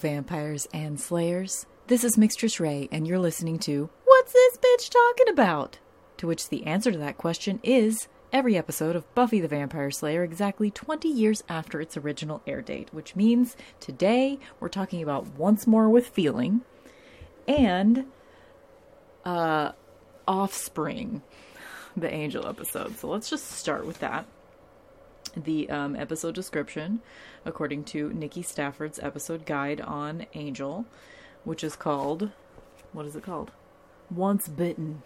Vampires and slayers. This is Mixtress Ray, and you're listening to What's This Bitch Talking About? To which the answer to that question is every episode of Buffy the Vampire Slayer exactly 20 years after its original air date, which means today we're talking about Once More with Feeling and uh, Offspring, the Angel episode. So let's just start with that. The um, episode description, according to Nikki Stafford's episode guide on Angel, which is called, what is it called? Once Bitten.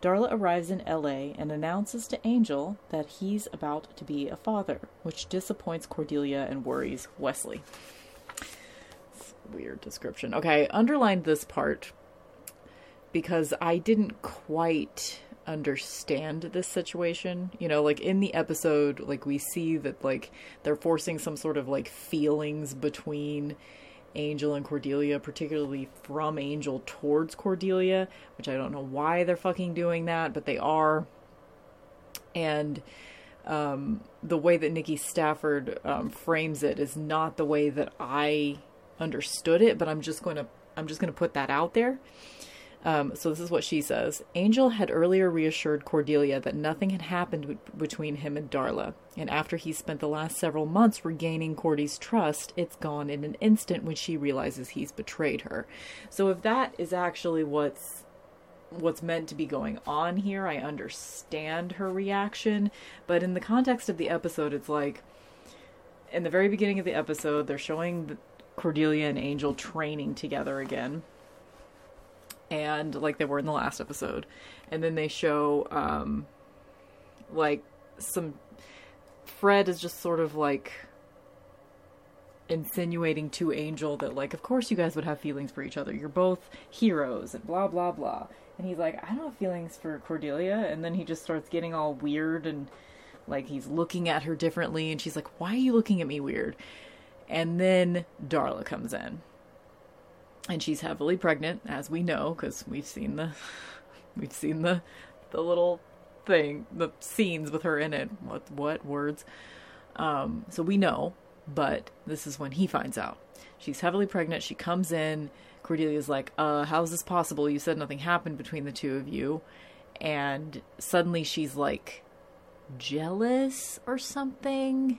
Darla arrives in LA and announces to Angel that he's about to be a father, which disappoints Cordelia and worries Wesley. Weird description. Okay, I underlined this part because I didn't quite understand this situation. You know, like in the episode, like we see that like they're forcing some sort of like feelings between Angel and Cordelia, particularly from Angel towards Cordelia, which I don't know why they're fucking doing that, but they are. And um, the way that Nikki Stafford um, frames it is not the way that I understood it, but I'm just going to I'm just going to put that out there. Um, so this is what she says. Angel had earlier reassured Cordelia that nothing had happened between him and Darla, and after he spent the last several months regaining Cordy's trust, it's gone in an instant when she realizes he's betrayed her. So if that is actually what's what's meant to be going on here, I understand her reaction, but in the context of the episode, it's like in the very beginning of the episode, they're showing Cordelia and Angel training together again and like they were in the last episode. And then they show um like some fred is just sort of like insinuating to angel that like of course you guys would have feelings for each other. You're both heroes and blah blah blah. And he's like i don't have feelings for cordelia. And then he just starts getting all weird and like he's looking at her differently. And she's like why are you looking at me weird? And then darla comes in and she's heavily pregnant, as we know, because we've seen the we've seen the the little thing, the scenes with her in it. What what words? Um, so we know, but this is when he finds out. She's heavily pregnant. She comes in. Cordelia's like, "Uh, how is this possible? You said nothing happened between the two of you." And suddenly she's like jealous or something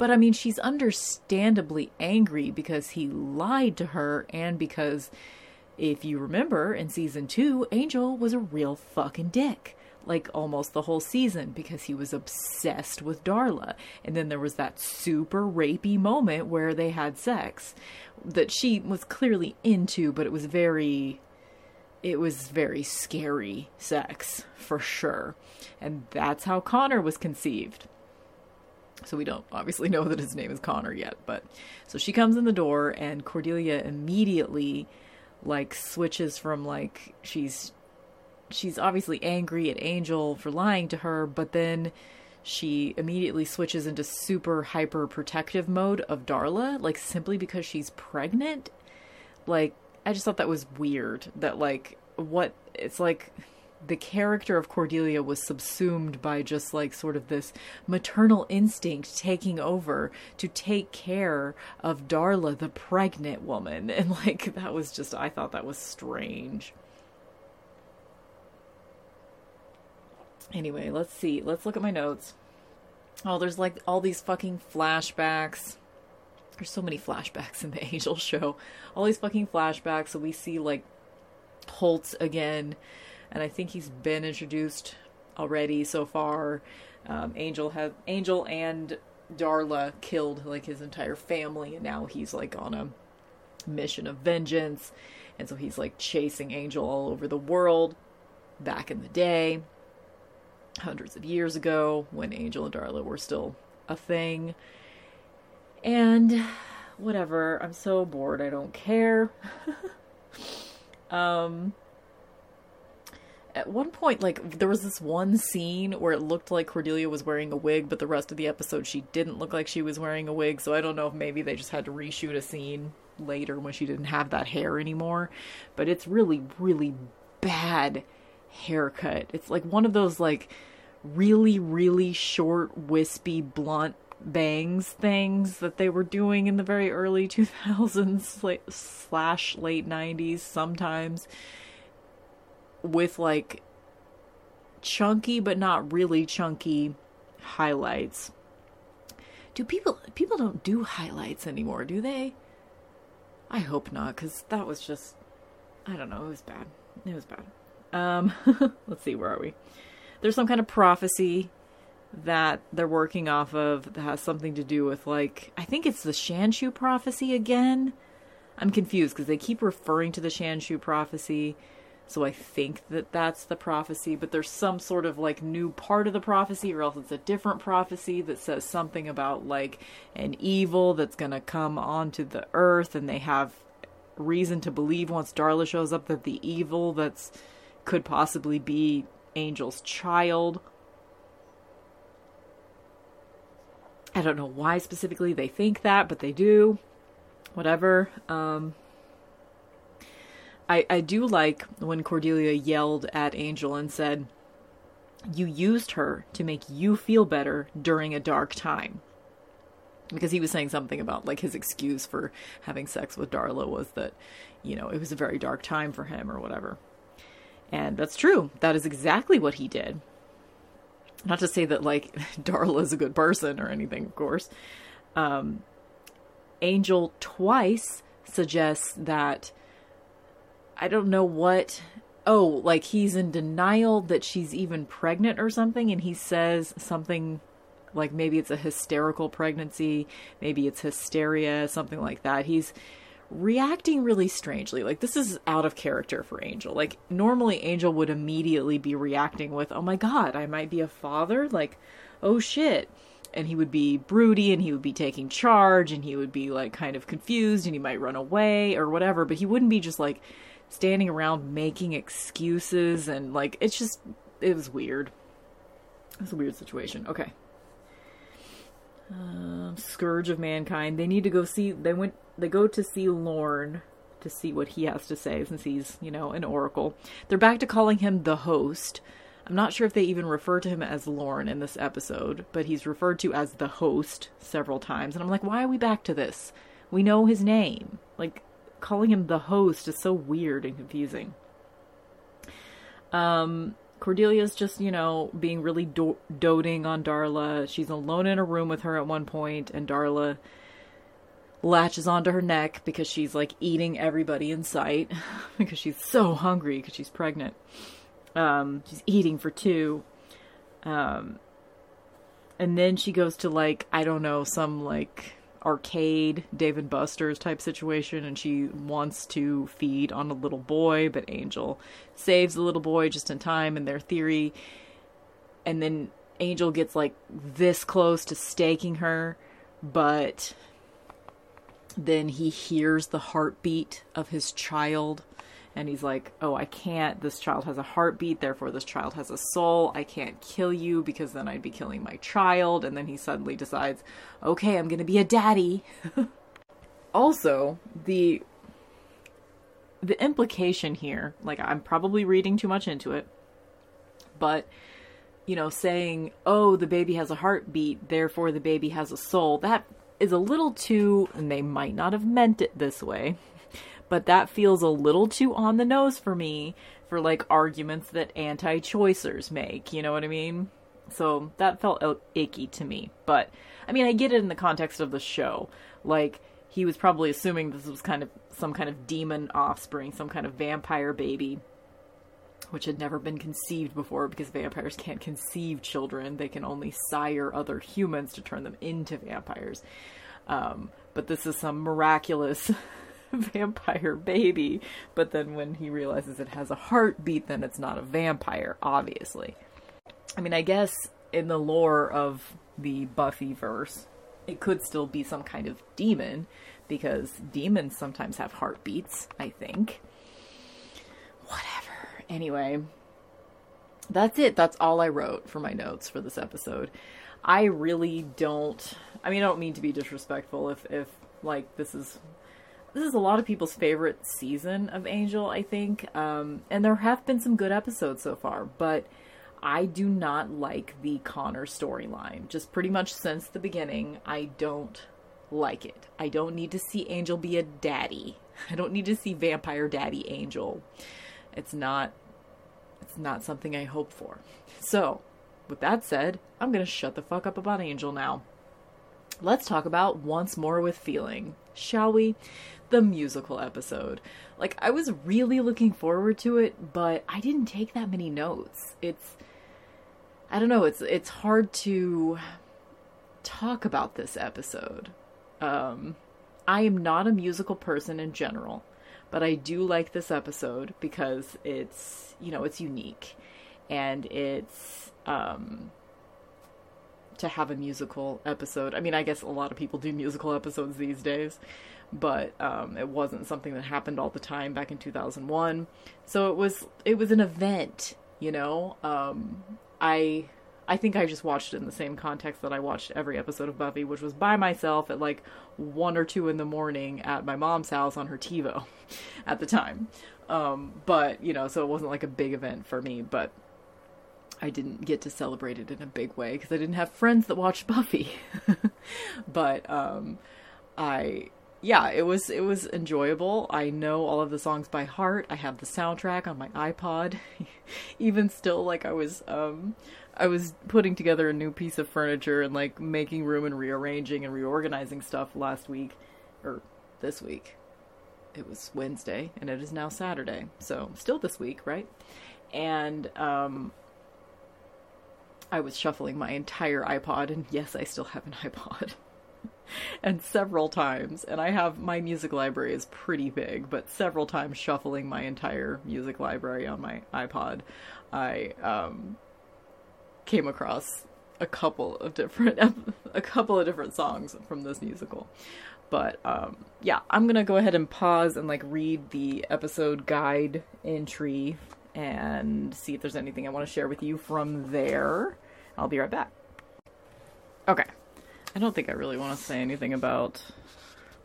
but I mean, she's understandably angry because he lied to her and because if you remember in season two, Angel was a real fucking dick. Like almost the whole season because he was obsessed with Darla. And then there was that super rapey moment where they had sex that she was clearly into, but it was very it was very scary sex for sure. And that's how Connor was conceived. So we don't obviously know that his name is Connor yet, but so she comes in the door and Cordelia immediately like switches from like she's she's obviously angry at Angel for lying to her, but then she immediately switches into super hyper protective mode of Darla, like simply because she's pregnant. Like I just thought that was weird that like what it's like the character of Cordelia was subsumed by just like sort of this maternal instinct taking over to take care of Darla, the pregnant woman. And like, that was just, I thought that was strange. Anyway, let's see. Let's look at my notes. Oh, there's like all these fucking flashbacks. There's so many flashbacks in the Angel show. All these fucking flashbacks. So we see like Holtz again and I think he's been introduced already so far. Um, Angel have Angel and Darla killed like his entire family, and now he's like on a mission of vengeance, and so he's like chasing Angel all over the world. Back in the day, hundreds of years ago, when Angel and Darla were still a thing, and whatever. I'm so bored. I don't care. um at one point, like, there was this one scene where it looked like Cordelia was wearing a wig, but the rest of the episode she didn't look like she was wearing a wig, so I don't know if maybe they just had to reshoot a scene later when she didn't have that hair anymore. But it's really, really bad haircut. It's like one of those, like, really, really short, wispy, blunt bangs things that they were doing in the very early 2000s like, slash late 90s sometimes with like chunky but not really chunky highlights. Do people people don't do highlights anymore do they? I hope not because that was just i don't know it was bad. It was bad. Um let's see where are we? There's some kind of prophecy that they're working off of that has something to do with like I think it's the Shanshu prophecy again. I'm confused because they keep referring to the Shanshu prophecy, so I think that that's the prophecy. But there's some sort of like new part of the prophecy, or else it's a different prophecy that says something about like an evil that's gonna come onto the earth, and they have reason to believe once Darla shows up that the evil that's could possibly be Angel's child I don't know why specifically they think that, but they do. Whatever. Um, I I do like when Cordelia yelled at Angel and said, "You used her to make you feel better during a dark time." Because he was saying something about like his excuse for having sex with Darla was that, you know, it was a very dark time for him or whatever. And that's true. That is exactly what he did. Not to say that like Darla is a good person or anything, of course. Um, Angel twice suggests that I don't know what. Oh, like he's in denial that she's even pregnant or something, and he says something like maybe it's a hysterical pregnancy, maybe it's hysteria, something like that. He's reacting really strangely. Like this is out of character for Angel. Like normally Angel would immediately be reacting with, "Oh my god, I might be a father." Like, "Oh shit." And he would be broody and he would be taking charge and he would be like kind of confused and he might run away or whatever, but he wouldn't be just like standing around making excuses and like it's just it was weird. It's a weird situation. Okay. Uh, Scourge of Mankind. They need to go see. They went they go to see Lorne to see what he has to say since he's, you know, an oracle. They're back to calling him the host. I'm not sure if they even refer to him as Lorne in this episode, but he's referred to as the host several times. And I'm like, why are we back to this? We know his name. Like, calling him the host is so weird and confusing. Um, Cordelia's just, you know, being really do- doting on Darla. She's alone in a room with her at one point, and Darla latches onto her neck because she's like eating everybody in sight because she's so hungry because she's pregnant. Um, she's eating for two. Um, and then she goes to like, I don't know, some like arcade David Buster's type situation and she wants to feed on a little boy, but Angel saves the little boy just in time in their theory. And then Angel gets like this close to staking her, but then he hears the heartbeat of his child and he's like, "Oh, I can't. This child has a heartbeat, therefore this child has a soul. I can't kill you because then I'd be killing my child." And then he suddenly decides, "Okay, I'm going to be a daddy." also, the the implication here, like I'm probably reading too much into it, but you know, saying, "Oh, the baby has a heartbeat, therefore the baby has a soul." That is a little too, and they might not have meant it this way, but that feels a little too on the nose for me for like arguments that anti choicers make. You know what I mean? So that felt icky to me. But I mean, I get it in the context of the show. Like, he was probably assuming this was kind of some kind of demon offspring, some kind of vampire baby, which had never been conceived before because vampires can't conceive children. They can only sire other humans to turn them into vampires. Um, but this is some miraculous vampire baby. But then when he realizes it has a heartbeat, then it's not a vampire, obviously. I mean, I guess in the lore of the Buffy verse, it could still be some kind of demon because demons sometimes have heartbeats, I think. Whatever. Anyway, that's it. That's all I wrote for my notes for this episode. I really don't I mean I don't mean to be disrespectful if if like this is this is a lot of people's favorite season of Angel, I think. Um and there have been some good episodes so far, but I do not like the Connor storyline. Just pretty much since the beginning, I don't like it. I don't need to see Angel be a daddy. I don't need to see vampire daddy Angel. It's not it's not something I hope for. So, with that said, I'm going to shut the fuck up about Angel now. Let's talk about Once More with Feeling, shall we? The musical episode. Like I was really looking forward to it, but I didn't take that many notes. It's I don't know, it's it's hard to talk about this episode. Um I am not a musical person in general, but I do like this episode because it's, you know, it's unique and it's um to have a musical episode. I mean, I guess a lot of people do musical episodes these days, but um, it wasn't something that happened all the time back in 2001. So it was it was an event, you know. Um, I I think I just watched it in the same context that I watched every episode of Buffy, which was by myself at like one or two in the morning at my mom's house on her TiVo at the time. Um, but you know, so it wasn't like a big event for me, but I didn't get to celebrate it in a big way because I didn't have friends that watched Buffy. but um, I yeah, it was it was enjoyable. I know all of the songs by heart. I have the soundtrack on my iPod. Even still, like I was um, I was putting together a new piece of furniture and like making room and rearranging and reorganizing stuff last week or this week. It was Wednesday and it is now Saturday. So, still this week, right? And um I was shuffling my entire iPod and yes, I still have an iPod. and several times, and I have my music library is pretty big, but several times shuffling my entire music library on my iPod, I um came across a couple of different a couple of different songs from this musical. But um, yeah, I'm gonna go ahead and pause and like read the episode guide entry and see if there's anything I want to share with you from there. I'll be right back. Okay. I don't think I really want to say anything about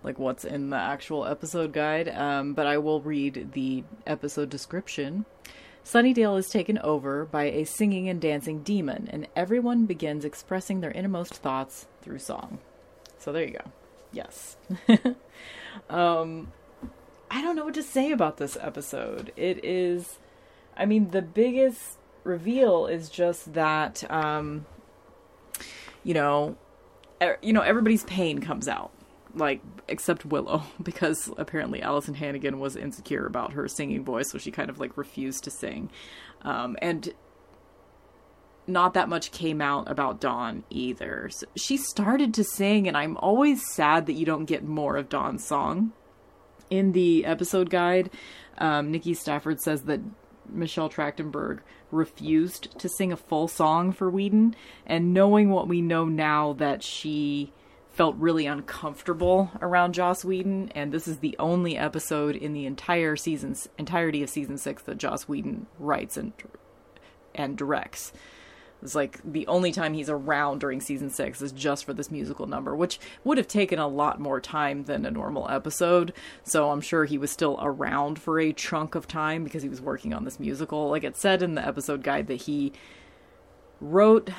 like what's in the actual episode guide, um, but I will read the episode description Sunnydale is taken over by a singing and dancing demon, and everyone begins expressing their innermost thoughts through song. So there you go. Yes. um, I don't know what to say about this episode. It is, I mean, the biggest reveal is just that, um, you know, you know, everybody's pain comes out like except Willow because apparently Alyson Hannigan was insecure about her singing voice, so she kind of like refused to sing. Um, and not that much came out about Dawn either. So she started to sing, and I'm always sad that you don't get more of Dawn's song. In the episode guide, um, Nikki Stafford says that Michelle Trachtenberg refused to sing a full song for Whedon, and knowing what we know now that she felt really uncomfortable around Joss Whedon, and this is the only episode in the entire season's entirety of season six that Joss Whedon writes and and directs. Like the only time he's around during season six is just for this musical number, which would have taken a lot more time than a normal episode. So I'm sure he was still around for a chunk of time because he was working on this musical. Like it said in the episode guide that he wrote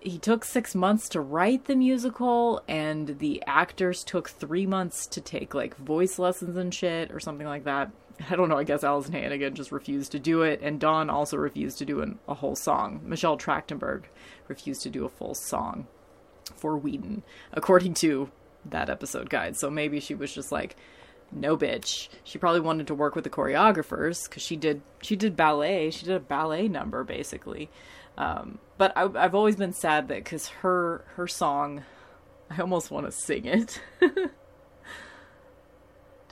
he took six months to write the musical and the actors took three months to take like voice lessons and shit or something like that i don't know i guess alyson hannigan just refused to do it and dawn also refused to do an, a whole song. Michelle trachtenberg refused to do a full song for whedon according to that episode guide. So maybe she was just like no bitch. She probably wanted to work with the choreographers because she did she did ballet. She did a ballet number basically. Um, but I, have always been sad that because her her song, I almost want to sing it.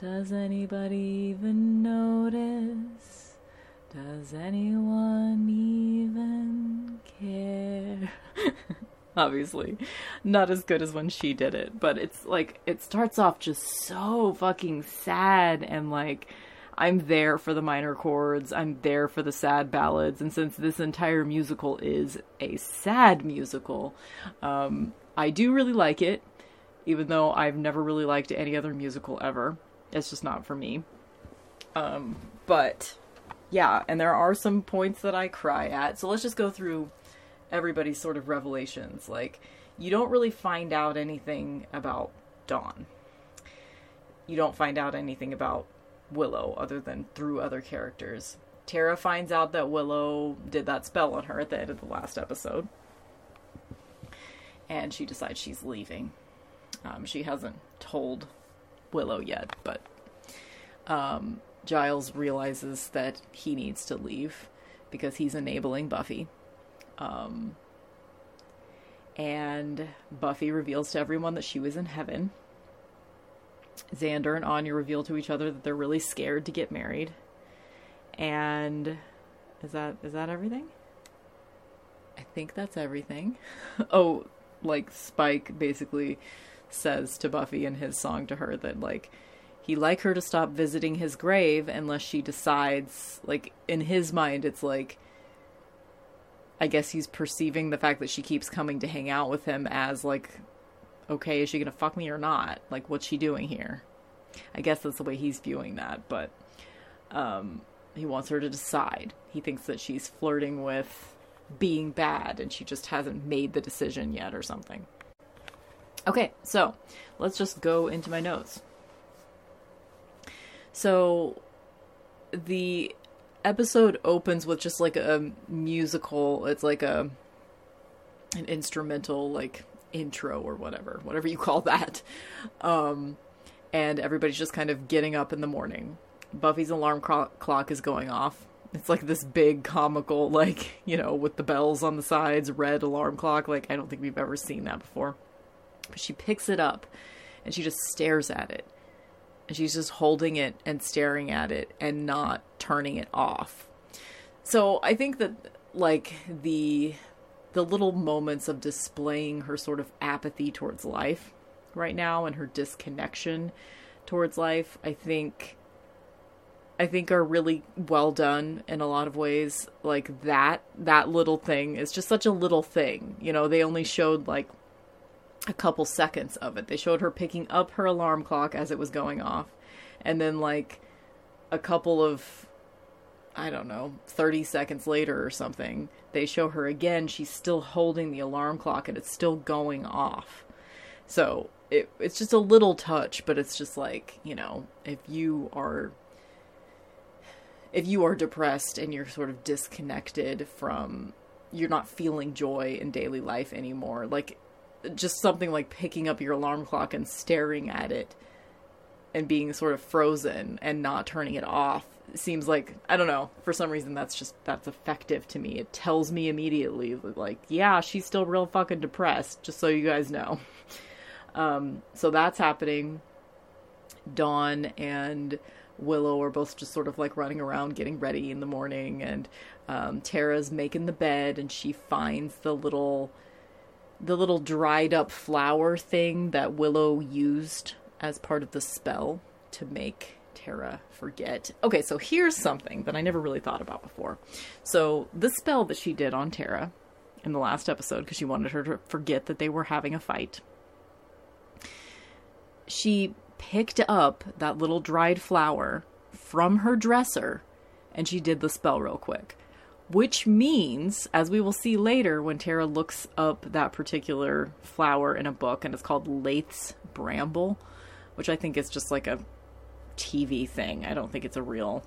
Does anybody even notice? Does anyone even care? Obviously, not as good as when she did it, but it's like it starts off just so fucking sad and like I'm there for the minor chords, I'm there for the sad ballads, and since this entire musical is a sad musical, um, I do really like it, even though I've never really liked any other musical ever. It's just not for me. Um, but yeah, and there are some points that I cry at. So let's just go through everybody's sort of revelations. Like, you don't really find out anything about Dawn. You don't find out anything about Willow other than through other characters. Tara finds out that Willow did that spell on her at the end of the last episode. And she decides she's leaving. Um, she hasn't told Willow yet, but um, Giles realizes that he needs to leave because he's enabling Buffy. Um, and Buffy reveals to everyone that she was in heaven. Xander and Anya reveal to each other that they're really scared to get married. And is that is that everything? I think that's everything. oh, like Spike basically says to Buffy in his song to her that like he'd like her to stop visiting his grave unless she decides like in his mind it's like I guess he's perceiving the fact that she keeps coming to hang out with him as like okay, is she gonna fuck me or not? Like what's she doing here? I guess that's the way he's viewing that, but um he wants her to decide. He thinks that she's flirting with being bad and she just hasn't made the decision yet or something. Okay, so let's just go into my notes. So the episode opens with just like a musical, it's like a an instrumental like intro or whatever, whatever you call that. Um and everybody's just kind of getting up in the morning. Buffy's alarm clock is going off. It's like this big comical like, you know, with the bells on the sides, red alarm clock. Like I don't think we've ever seen that before. But she picks it up and she just stares at it. And she's just holding it and staring at it and not turning it off. So I think that like the the little moments of displaying her sort of apathy towards life right now and her disconnection towards life, I think I think are really well done in a lot of ways. Like that that little thing is just such a little thing. You know, they only showed like a couple seconds of it. They showed her picking up her alarm clock as it was going off. And then, like, a couple of, I don't know, 30 seconds later or something, they show her again. She's still holding the alarm clock and it's still going off. So it, it's just a little touch, but it's just like, you know, if you are. If you are depressed and you're sort of disconnected from you're not feeling joy in daily life anymore. Like just something like picking up your alarm clock and staring at it and being sort of frozen and not turning it off seems like I don't know for some reason that's just that's effective to me. It tells me immediately like yeah she's still real fucking depressed just so you guys know. Um, so that's happening. Dawn and Willow are both just sort of like running around getting ready in the morning, and um, Tara's making the bed and she finds the little the little dried up flower thing that Willow used as part of the spell to make Tara forget. Okay, so here's something that I never really thought about before. So, the spell that she did on Tara in the last episode, because she wanted her to forget that they were having a fight, she picked up that little dried flower from her dresser and she did the spell real quick which means, as we will see later when Tara looks up that particular flower in a book, and it's called Lethe's Bramble, which I think is just like a TV thing. I don't think it's a real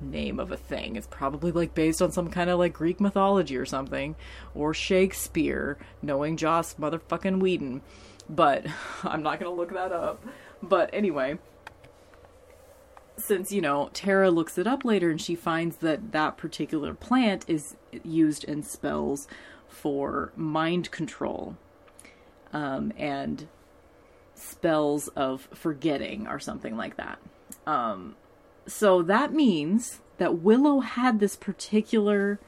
name of a thing. It's probably like based on some kind of like Greek mythology or something, or Shakespeare, knowing Joss motherfucking Whedon. But I'm not gonna look that up. But anyway, since you know Tara looks it up later and she finds that that particular plant is used in spells for mind control um, and spells of forgetting or something like that. Um, so that means that Willow had this particular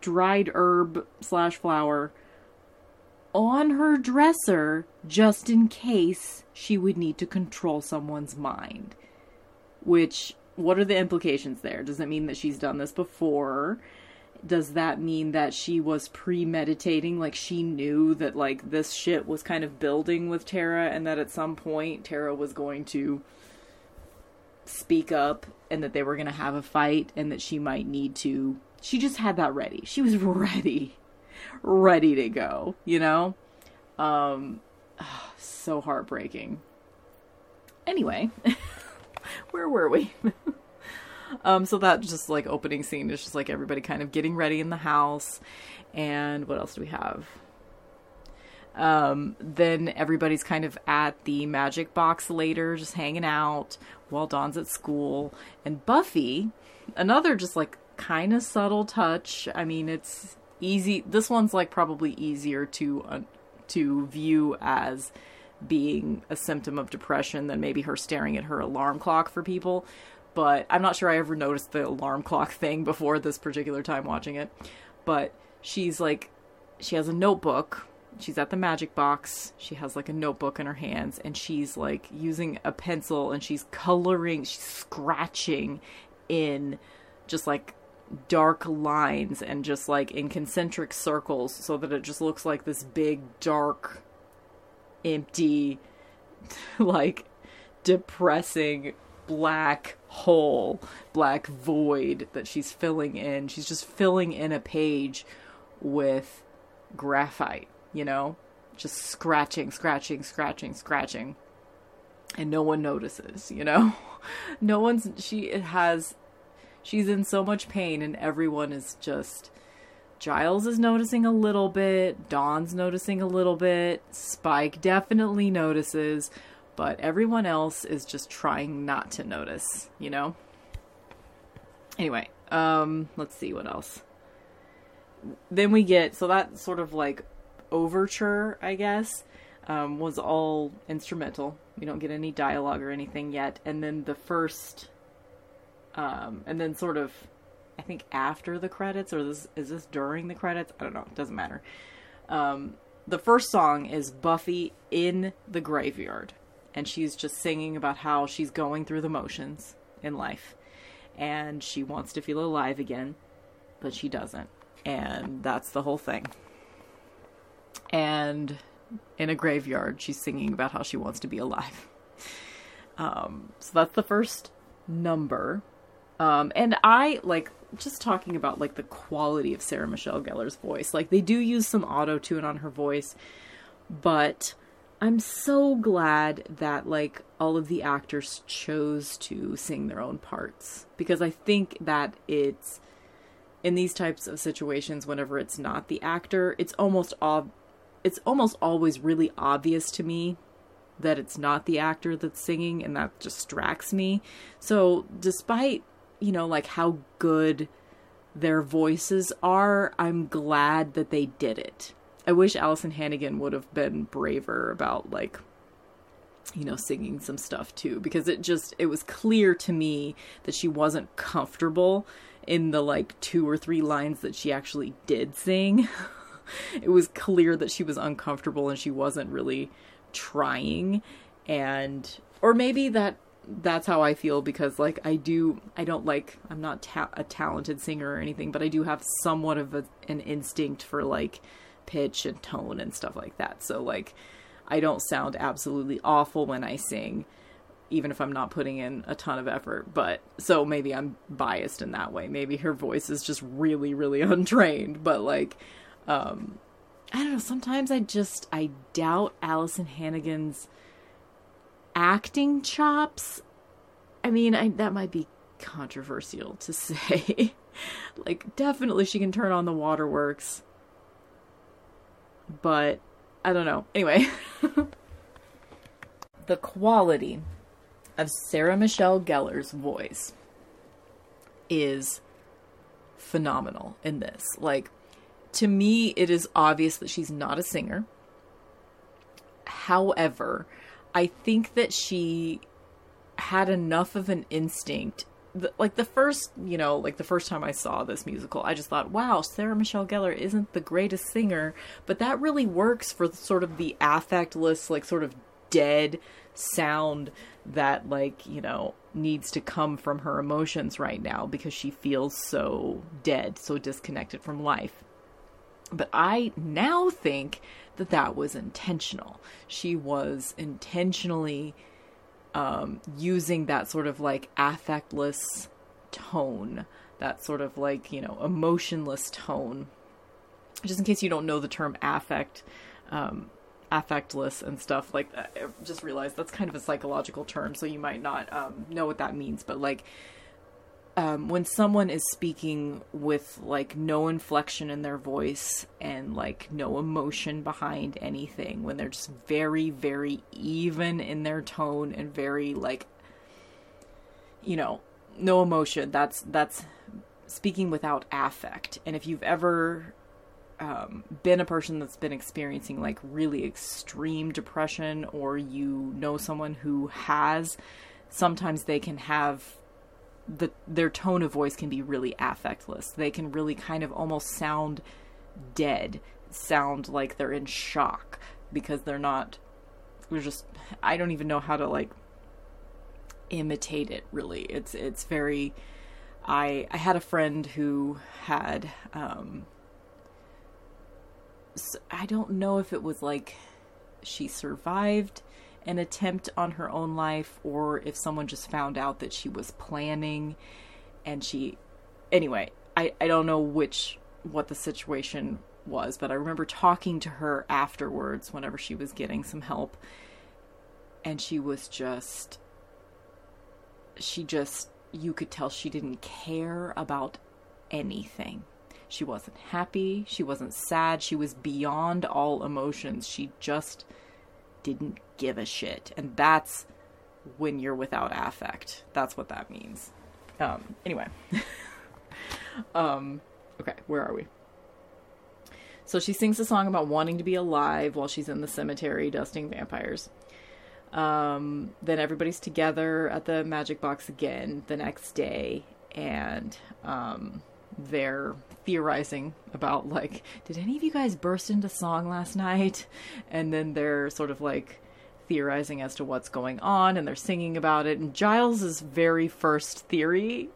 dried herb slash flower on her dresser just in case she would need to control someone's mind. Which, what are the implications there? Does it mean that she's done this before? Does that mean that she was premeditating? Like she knew that, like, this shit was kind of building with Tara and that at some point Tara was going to speak up and that they were going to have a fight and that she might need to. She just had that ready. She was ready, ready to go, you know? Um, so heartbreaking. Anyway, where were we? um, so that just like opening scene is just like everybody kind of getting ready in the house. And what else do we have? Um, then everybody's kind of at the magic box later, just hanging out while Dawn's at school. And Buffy, another just like kind of subtle touch. I mean, it's easy. This one's like probably easier to uh, to view as being a symptom of depression than maybe her staring at her alarm clock for people. But I'm not sure I ever noticed the alarm clock thing before this particular time watching it. But she's like, she has a notebook she's at the magic box. She has like a notebook in her hands and she's like using a pencil and she's coloring, she's scratching in just like dark lines and just like in concentric circles so that it just looks like this big dark empty like depressing black hole, black void that she's filling in. She's just filling in a page with graphite you know, just scratching, scratching, scratching, scratching. And no one notices, you know? no one's, she has, she's in so much pain, and everyone is just, Giles is noticing a little bit, Dawn's noticing a little bit, Spike definitely notices, but everyone else is just trying not to notice, you know? Anyway, um, let's see what else. Then we get, so that sort of like overture, I guess, um, was all instrumental. You don't get any dialogue or anything yet. And then the first, um, and then sort of, I think after the credits, or this, is this during the credits? I don't know. It doesn't matter. Um, the first song is Buffy in the graveyard. And she's just singing about how she's going through the motions in life. And she wants to feel alive again, but she doesn't. And that's the whole thing and in a graveyard, she's singing about how she wants to be alive. Um, so that's the first number. Um, and I like just talking about like the quality of Sarah Michelle Gellar's voice. Like they do use some auto tune on her voice, but I'm so glad that like all of the actors chose to sing their own parts because I think that it's in these types of situations whenever it's not the actor, it's almost ob- it's almost always really obvious to me that it's not the actor that's singing and that distracts me. So, despite, you know, like how good their voices are, I'm glad that they did it. I wish Alyson Hannigan would have been braver about like you know singing some stuff too because it just it was clear to me that she wasn't comfortable in the like two or three lines that she actually did sing. it was clear that she was uncomfortable and she wasn't really trying and or maybe that that's how I feel because like I do I don't like I'm not ta- a talented singer or anything but I do have somewhat of a, an instinct for like pitch and tone and stuff like that so like I don't sound absolutely awful when I sing even if I'm not putting in a ton of effort but so maybe I'm biased in that way maybe her voice is just really really untrained but like um, I don't know. Sometimes I just I doubt Alyson Hannigan's acting chops. I mean, I, that might be controversial to say. like, definitely she can turn on the waterworks, but I don't know. Anyway, the quality of Sarah Michelle Gellar's voice is phenomenal in this. Like to me, it is obvious that she's not a singer. However, I think that she had enough of an instinct. Like the first, you know, like the first time I saw this musical, I just thought, wow, Sarah Michelle Gellar isn't the greatest singer, but that really works for sort of the affectless, like sort of dead sound that, like, you know, needs to come from her emotions right now because she feels so dead, so disconnected from life. But I now think that that was intentional. She was intentionally um, using that sort of like affectless tone, that sort of like, you know, emotionless tone. Just in case you don't know the term affect, um, affectless and stuff like that. I just realized that's kind of a psychological term, so you might not um, know what that means. But like, um, when someone is speaking with like no inflection in their voice and like no emotion behind anything, when they're just very, very even in their tone and very like, you know, no emotion. That's that's speaking without affect. And if you've ever um, been a person that's been experiencing like really extreme depression, or you know someone who has, sometimes they can have the their tone of voice can be really affectless. They can really kind of almost sound dead, sound like they're in shock because they're not. They're just. I don't even know how to like imitate it. Really, it's it's very. I I had a friend who had. Um, I don't know if it was like she survived an attempt on her own life or if someone just found out that she was planning and she anyway i i don't know which what the situation was but i remember talking to her afterwards whenever she was getting some help and she was just she just you could tell she didn't care about anything. She wasn't happy. She wasn't sad. She was beyond all emotions. She just didn't give a shit. And that's when you're without affect. That's what that means. Um, anyway. um, okay, where are we? So she sings a song about wanting to be alive while she's in the cemetery dusting vampires. Um, then everybody's together at the magic box again the next day, and um, they're theorizing about like, did any of you guys burst into song last night? And then they're sort of like theorizing as to what's going on and they're singing about it. And Giles's very first theory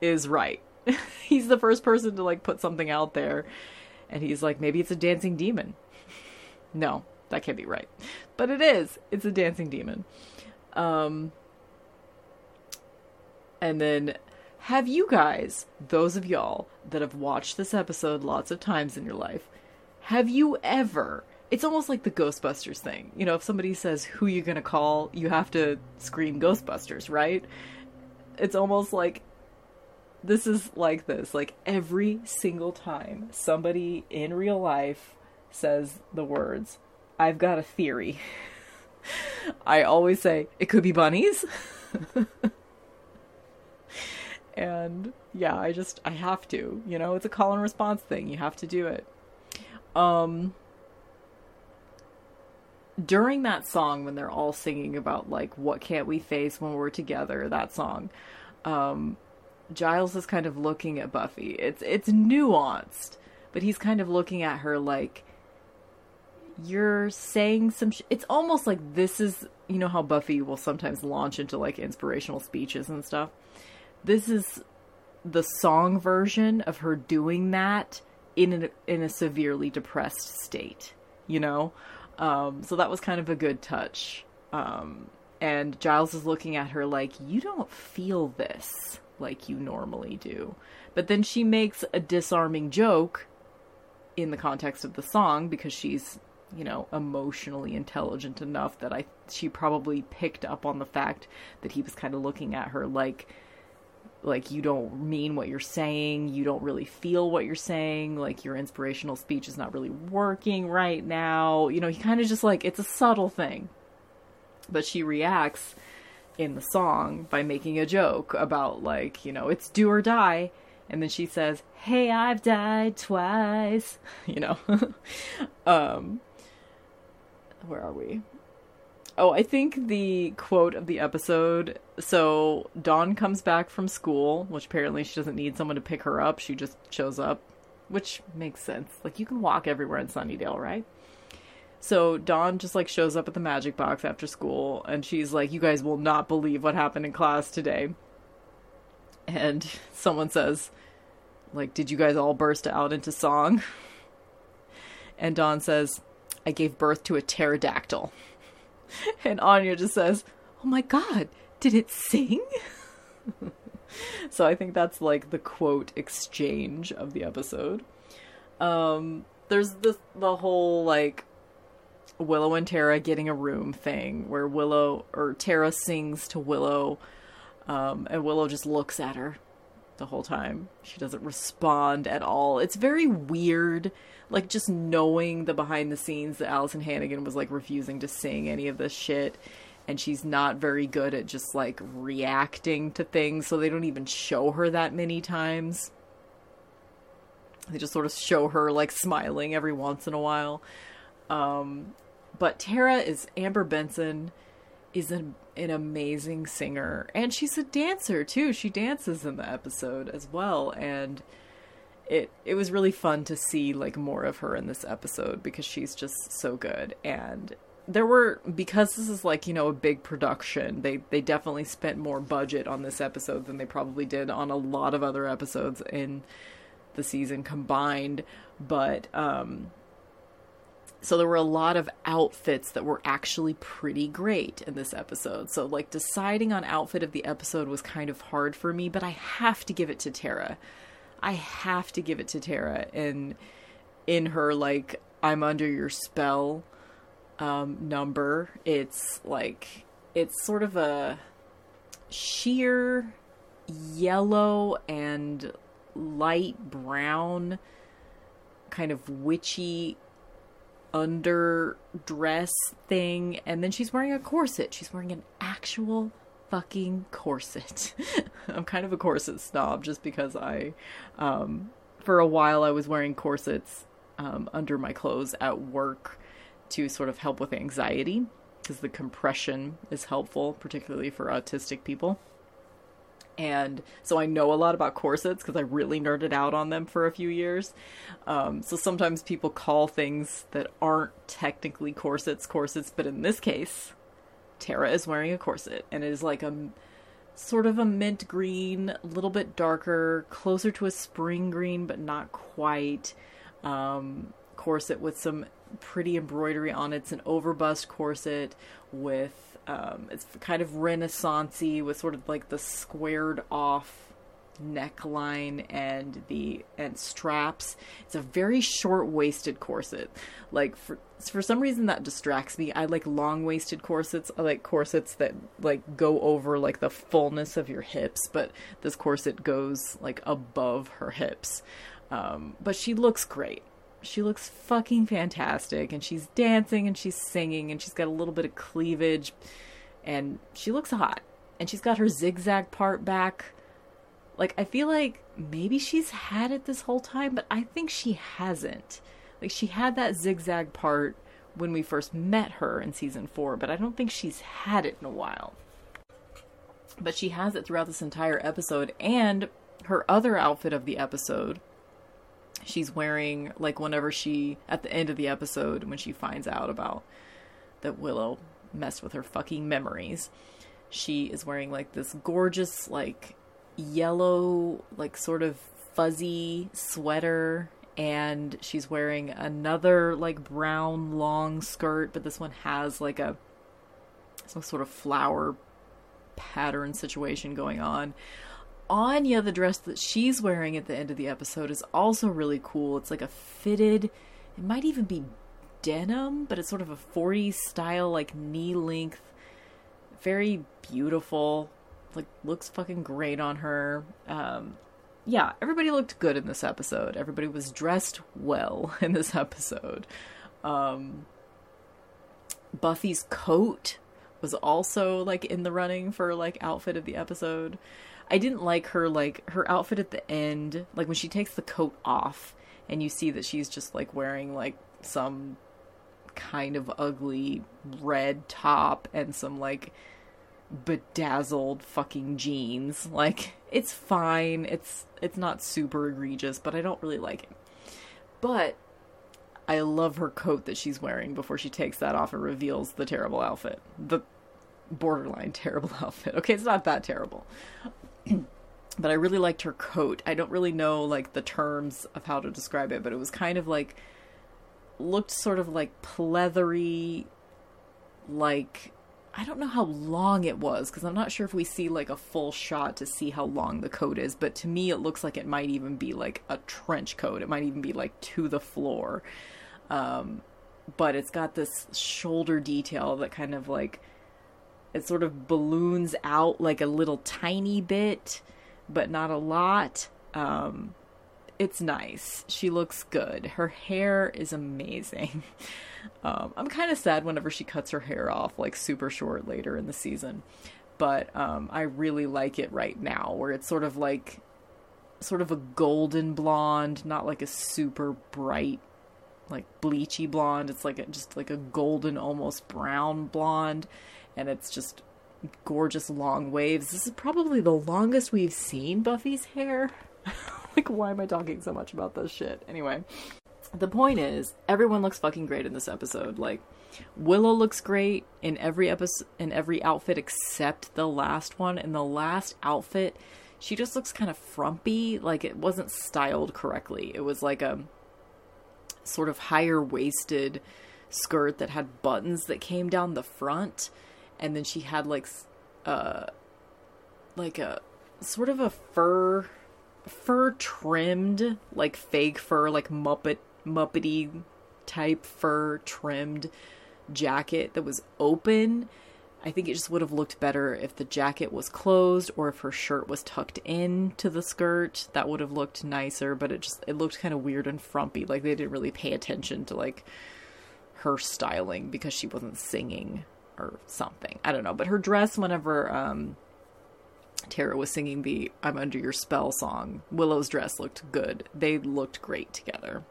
is right. he's the first person to like put something out there and he's like, maybe it's a dancing demon. no, that can't be right. But it is. It's a dancing demon. Um, and then have you guys, those of y'all that have watched this episode lots of times in your life, have you ever it's almost like the Ghostbusters thing. You know, if somebody says who you gonna call, you have to scream Ghostbusters, right? It's almost like this is like this. Like every single time somebody in real life says the words, I've got a theory. I always say, it could be bunnies. and yeah, I just I have to. You know, it's a call and response thing. You have to do it. Um during that song when they're all singing about like what can't we face when we're together, that song. Um Giles is kind of looking at Buffy. It's it's nuanced, but he's kind of looking at her like you're saying some sh- it's almost like this is you know how Buffy will sometimes launch into like inspirational speeches and stuff this is the song version of her doing that in a, in a severely depressed state, you know? Um, so that was kind of a good touch. Um, and Giles is looking at her like, you don't feel this like you normally do. But then she makes a disarming joke in the context of the song because she's, you know, emotionally intelligent enough that I she probably picked up on the fact that he was kind of looking at her like like you don't mean what you're saying, you don't really feel what you're saying, like your inspirational speech is not really working right now. You know, he kind of just like it's a subtle thing. But she reacts in the song by making a joke about like, you know, it's do or die. And then she says, "Hey, I've died twice." You know. um where are we? Oh, I think the quote of the episode. So Dawn comes back from school, which apparently she doesn't need someone to pick her up. She just shows up, which makes sense. Like you can walk everywhere in Sunnydale, right? So Dawn just like shows up at the magic box after school, and she's like, "You guys will not believe what happened in class today." And someone says, "Like, did you guys all burst out into song?" And Dawn says, "I gave birth to a pterodactyl." and Anya just says, oh my god, did it sing? so I think that's like the quote exchange of the episode. Um, there's this the whole like Willow and Tara getting a room thing where Willow or Tara sings to Willow, um, and Willow just looks at her the whole time. She doesn't respond at all. It's very weird, like just knowing the behind the scenes that Alyson Hannigan was like refusing to sing any of this shit. And she's not very good at just like reacting to things, so they don't even show her that many times. They just sort of show her like smiling every once in a while. Um, but Tara is Amber Benson is an, an amazing singer. And she's a dancer too. She dances in the episode as well. And it it was really fun to see like more of her in this episode because she's just so good. And there were because this is like you know a big production they they definitely spent more budget on this episode than they probably did on a lot of other episodes in the season combined. But um so there were a lot of outfits that were actually pretty great in this episode. So like deciding on outfit of the episode was kind of hard for me, but I have to give it to Tara. I have to give it to Tara and in her like I'm under your spell um number. It's like it's sort of a sheer yellow and light brown kind of witchy underdress thing and then she's wearing a corset. She's wearing an actual fucking corset. I'm kind of a corset snob just because i um, for a while i was wearing corsets um, under my clothes at work to sort of help with anxiety because the compression is helpful particularly for autistic people and so I know a lot about corsets because I really nerded out on them for a few years. Um, so sometimes people call things that aren't technically corsets corsets, but in this case, Tara is wearing a corset, and it is like a sort of a mint green, a little bit darker, closer to a spring green, but not quite. Um, corset with some pretty embroidery on it. It's an overbust corset with um, it's kind of renaissancey with sort of like the squared off neckline and the and straps. It's a very short waisted corset. Like for for some reason that distracts me. I like long waisted corsets. I like corsets that like go over like the fullness of your hips, but this corset goes like above her hips. Um, but she looks great she looks fucking fantastic and she's dancing and she's singing and she's got a little bit of cleavage and she looks hot. And she's got her zigzag part back. Like i feel like maybe she's had it this whole time but i think she hasn't. Like she had that zigzag part when we first met her in season 4 but i don't think she's had it in a while. But she has it throughout this entire episode and her other outfit of the episode she's wearing like whenever she at the end of the episode when she finds out about that Willow messed with her fucking memories. She is wearing like this gorgeous like yellow like sort of fuzzy sweater and she's wearing another like brown long skirt but this one has like a some sort of flower pattern situation going on Anya, the dress that she's wearing at the end of the episode, is also really cool. It's like a fitted, it might even be denim, but it's sort of a 40s style, like knee length. Very beautiful. Like, looks fucking great on her. Um, yeah, everybody looked good in this episode. Everybody was dressed well in this episode. Um, Buffy's coat was also like in the running for like outfit of the episode. I didn't like her like her outfit at the end, like when she takes the coat off and you see that she's just like wearing like some kind of ugly red top and some like bedazzled fucking jeans. Like it's fine. It's it's not super egregious, but I don't really like it. But I love her coat that she's wearing before she takes that off and reveals the terrible outfit. The borderline terrible outfit. Okay, it's not that terrible. but I really liked her coat. I don't really know like the terms of how to describe it, but it was kind of like looked sort of like pleathery like I don't know how long it was because I'm not sure if we see like a full shot to see how long the coat is, but to me it looks like it might even be like a trench coat. It might even be like to the floor. Um, but it's got this shoulder detail that kind of like it sort of balloons out like a little tiny bit, but not a lot. Um, it's nice. She looks good. Her hair is amazing. Um, I'm kind of sad whenever she cuts her hair off like super short later in the season, but um, I really like it right now, where it's sort of like sort of a golden blonde, not like a super bright like bleachy blonde. It's like a, just like a golden, almost brown blonde, and it's just gorgeous long waves. This is probably the longest we've seen Buffy's hair. like, why am I talking so much about this shit? Anyway, the point is, everyone looks fucking great in this episode. Like, Willow looks great in every episode, in every outfit except the last one. In the last outfit, she just looks kind of frumpy. Like, it wasn't styled correctly. It was like a sort of higher waisted skirt that had buttons that came down the front, and then she had like, uh, like a sort of a fur fur trimmed, like fake fur, like Muppet Muppety type fur trimmed jacket that was open. I think it just would have looked better if the jacket was closed or if her shirt was tucked in to the skirt. That would have looked nicer, but it just it looked kind of weird and frumpy. Like they didn't really pay attention to like her styling because she wasn't singing or something. I don't know, but her dress whenever um Tara was singing the I'm Under Your Spell song, Willow's dress looked good. They looked great together.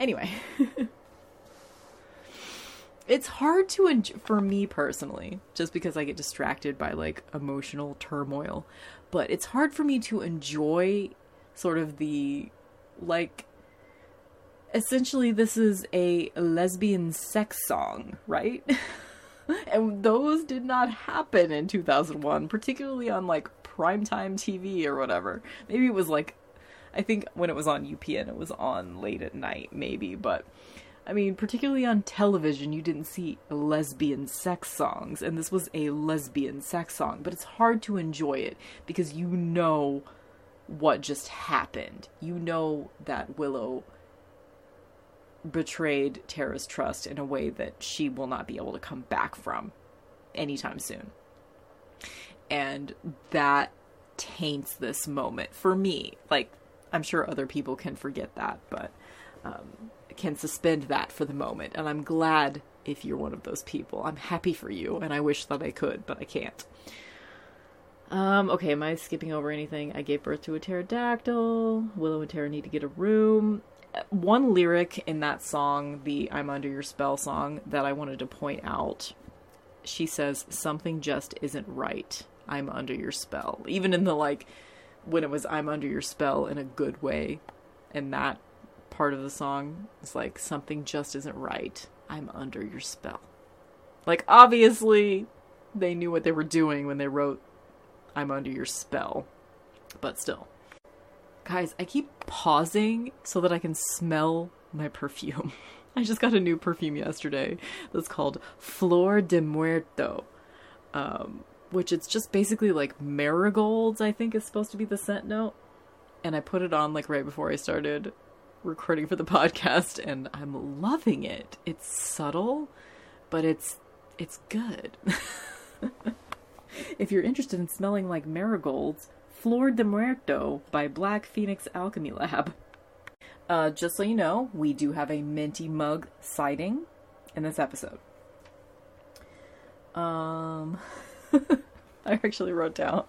Anyway, it's hard to enjoy, for me personally, just because I get distracted by like emotional turmoil, but it's hard for me to enjoy sort of the like essentially this is a lesbian sex song, right? and those did not happen in 2001, particularly on like primetime TV or whatever. Maybe it was like I think when it was on UPN, it was on late at night, maybe. But I mean, particularly on television, you didn't see lesbian sex songs, and this was a lesbian sex song. But it's hard to enjoy it because you know what just happened. You know that Willow betrayed Tara's trust in a way that she will not be able to come back from anytime soon. And that taints this moment for me. Like, I'm sure other people can forget that, but um, can suspend that for the moment. And I'm glad if you're one of those people. I'm happy for you, and I wish that I could, but I can't. Um, okay, am I skipping over anything? I gave birth to a pterodactyl. Willow and Tara need to get a room. One lyric in that song, the I'm Under Your Spell song, that I wanted to point out, she says, Something just isn't right. I'm under your spell. Even in the like, when it was I'm under your spell in a good way, and that part of the song is like something just isn't right. I'm under your spell. Like obviously they knew what they were doing when they wrote I'm under your spell. But still. Guys, I keep pausing so that I can smell my perfume. I just got a new perfume yesterday that's called Flor de Muerto. Um, which it's just basically like marigolds, I think is supposed to be the scent note. And I put it on like right before I started recording for the podcast and I'm loving it. It's subtle, but it's it's good. if you're interested in smelling like marigolds, Flor de Muerto by Black Phoenix Alchemy Lab. Uh, just so you know, we do have a minty mug sighting in this episode. Um I actually wrote down.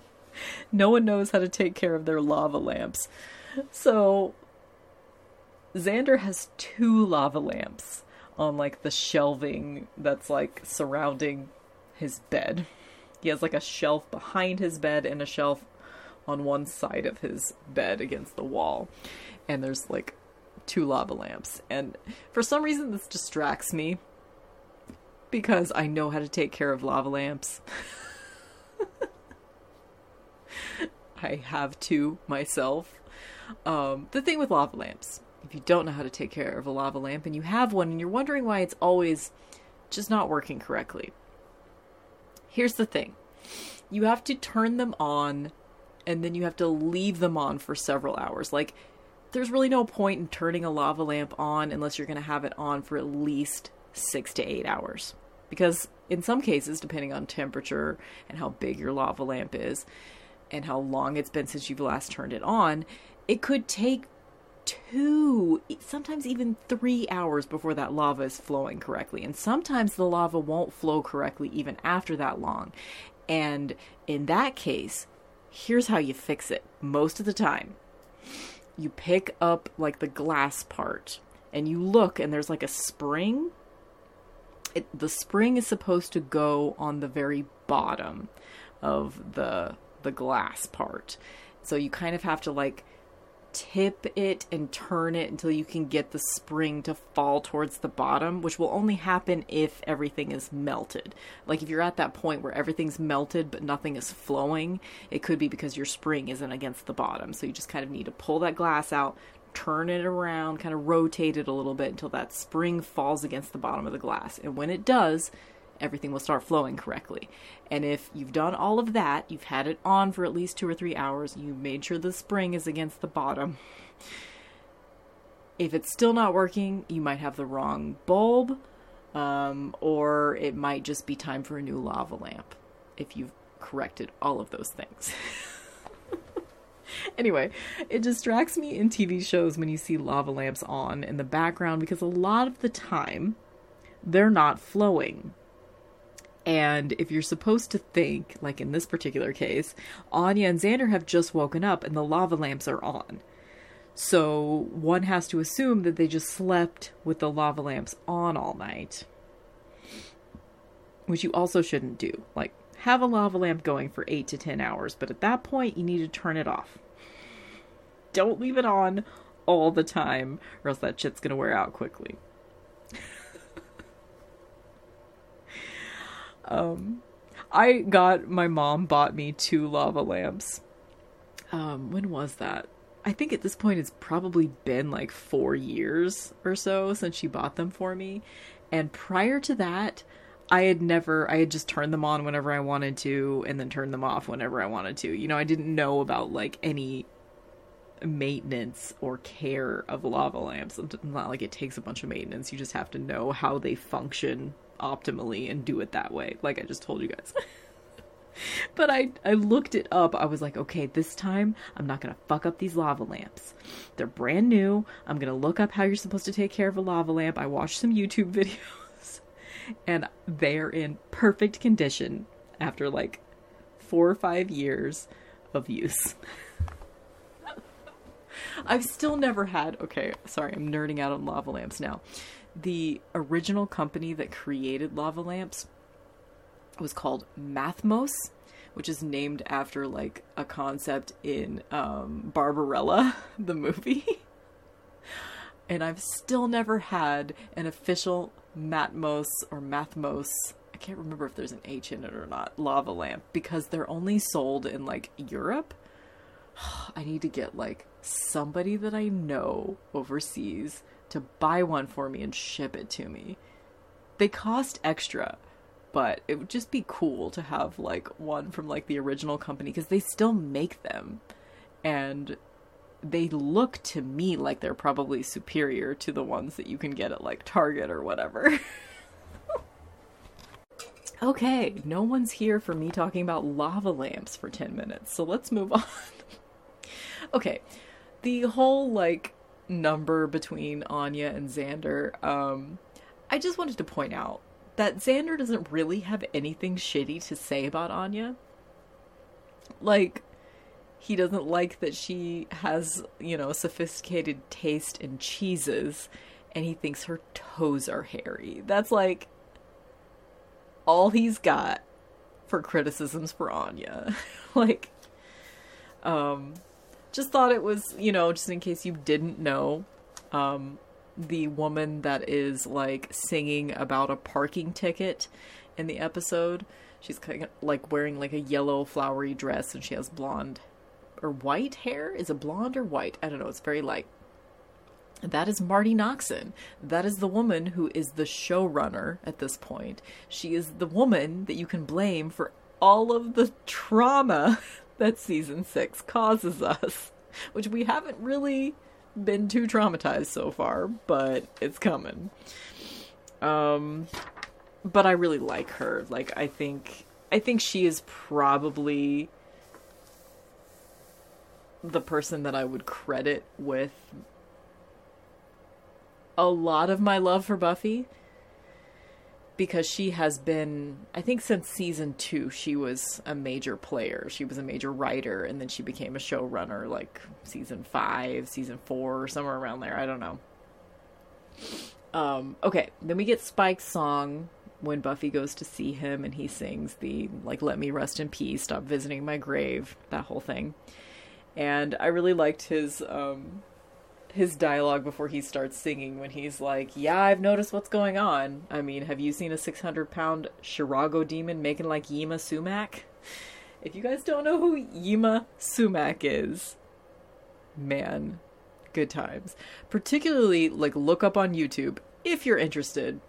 No one knows how to take care of their lava lamps. So Xander has two lava lamps on like the shelving that's like surrounding his bed. He has like a shelf behind his bed and a shelf on one side of his bed against the wall. And there's like two lava lamps. And for some reason, this distracts me because I know how to take care of lava lamps. I have two myself. Um, the thing with lava lamps, if you don't know how to take care of a lava lamp and you have one and you're wondering why it's always just not working correctly, Here's the thing you have to turn them on and then you have to leave them on for several hours. Like, there's really no point in turning a lava lamp on unless you're going to have it on for at least six to eight hours. Because in some cases, depending on temperature and how big your lava lamp is and how long it's been since you've last turned it on, it could take two, sometimes even three hours before that lava is flowing correctly. And sometimes the lava won't flow correctly even after that long. And in that case, here's how you fix it most of the time. You pick up like the glass part and you look, and there's like a spring. It, the spring is supposed to go on the very bottom of the the glass part. So you kind of have to like tip it and turn it until you can get the spring to fall towards the bottom, which will only happen if everything is melted. Like if you're at that point where everything's melted but nothing is flowing, it could be because your spring isn't against the bottom. So you just kind of need to pull that glass out, turn it around, kind of rotate it a little bit until that spring falls against the bottom of the glass. And when it does, everything will start flowing correctly. And if you've done all of that, you've had it on for at least two or three hours, you made sure the spring is against the bottom. If it's still not working, you might have the wrong bulb, um, or it might just be time for a new lava lamp if you've corrected all of those things. anyway, it distracts me in TV shows when you see lava lamps on in the background because a lot of the time they're not flowing. And if you're supposed to think, like in this particular case, Anya and Xander have just woken up and the lava lamps are on. So one has to assume that they just slept with the lava lamps on all night. Which you also shouldn't do. Like, have a lava lamp going for 8 to 10 hours, but at that point, you need to turn it off. Don't leave it on all the time, or else that shit's gonna wear out quickly. Um, I got my mom bought me two lava lamps. Um, when was that? I think at this point it's probably been like four years or so since she bought them for me. And prior to that, I had never, I had just turned them on whenever I wanted to and then turned them off whenever I wanted to. You know, I didn't know about like any maintenance or care of lava lamps. It's not like it takes a bunch of maintenance. You just have to know how they function optimally and do it that way, like I just told you guys. but I I looked it up. I was like, okay, this time I'm not gonna fuck up these lava lamps. They're brand new. I'm gonna look up how you're supposed to take care of a lava lamp. I watched some YouTube videos, and they're in perfect condition after like four or five years of use. I've still never had. Okay, sorry, I'm nerding out on lava lamps now the original company that created lava lamps was called Mathmos, which is named after like a concept in um, Barbarella, the movie. and I've still never had an official Matmos or Mathmos. I can't remember if there's an H in it or not. Lava lamp because they're only sold in like Europe. I need to get like somebody that I know overseas to buy one for me and ship it to me. They cost extra, but it would just be cool to have like one from like the original company because they still make them. And they look to me like they're probably superior to the ones that you can get at like Target or whatever. okay, no one's here for me talking about lava lamps for 10 minutes, so let's move on. okay, the whole like number between Anya and Xander, um, I just wanted to point out that Xander doesn't really have anything shitty to say about Anya. Like, he doesn't like that she has, you know, a sophisticated taste in cheeses, and he thinks her toes are hairy. That's like all he's got for criticisms for Anya. like, um, just thought it was, you know, just in case you didn't know, um, the woman that is like singing about a parking ticket in the episode. She's kind of like wearing like a yellow flowery dress and she has blonde or white hair. Is it blonde or white? I don't know. It's very light. That is Marti Noxon. That is the woman who is the showrunner at this point. She is the woman that you can blame for all of the trauma that season six causes us, which we haven't really been too traumatized so far, but it's coming. Um, but I really like her. Like, I think, I think she is probably the person that I would credit with a lot of my love for Buffy because she has been I think since season 2 she was a major player. She was a major writer and then she became a showrunner like season 5, season 4 somewhere around there. I don't know. Um okay, then we get Spike's song when Buffy goes to see him and he sings the like let me rest in peace, stop visiting my grave, that whole thing. And I really liked his um his dialogue before he starts singing when he's like, Yeah, I've noticed what's going on. I mean, have you seen a 600 pound Shirago demon making like Yma Sumac? If you guys don't know who Yma Sumac is, man, good times. Particularly, like, look up on YouTube if you're interested.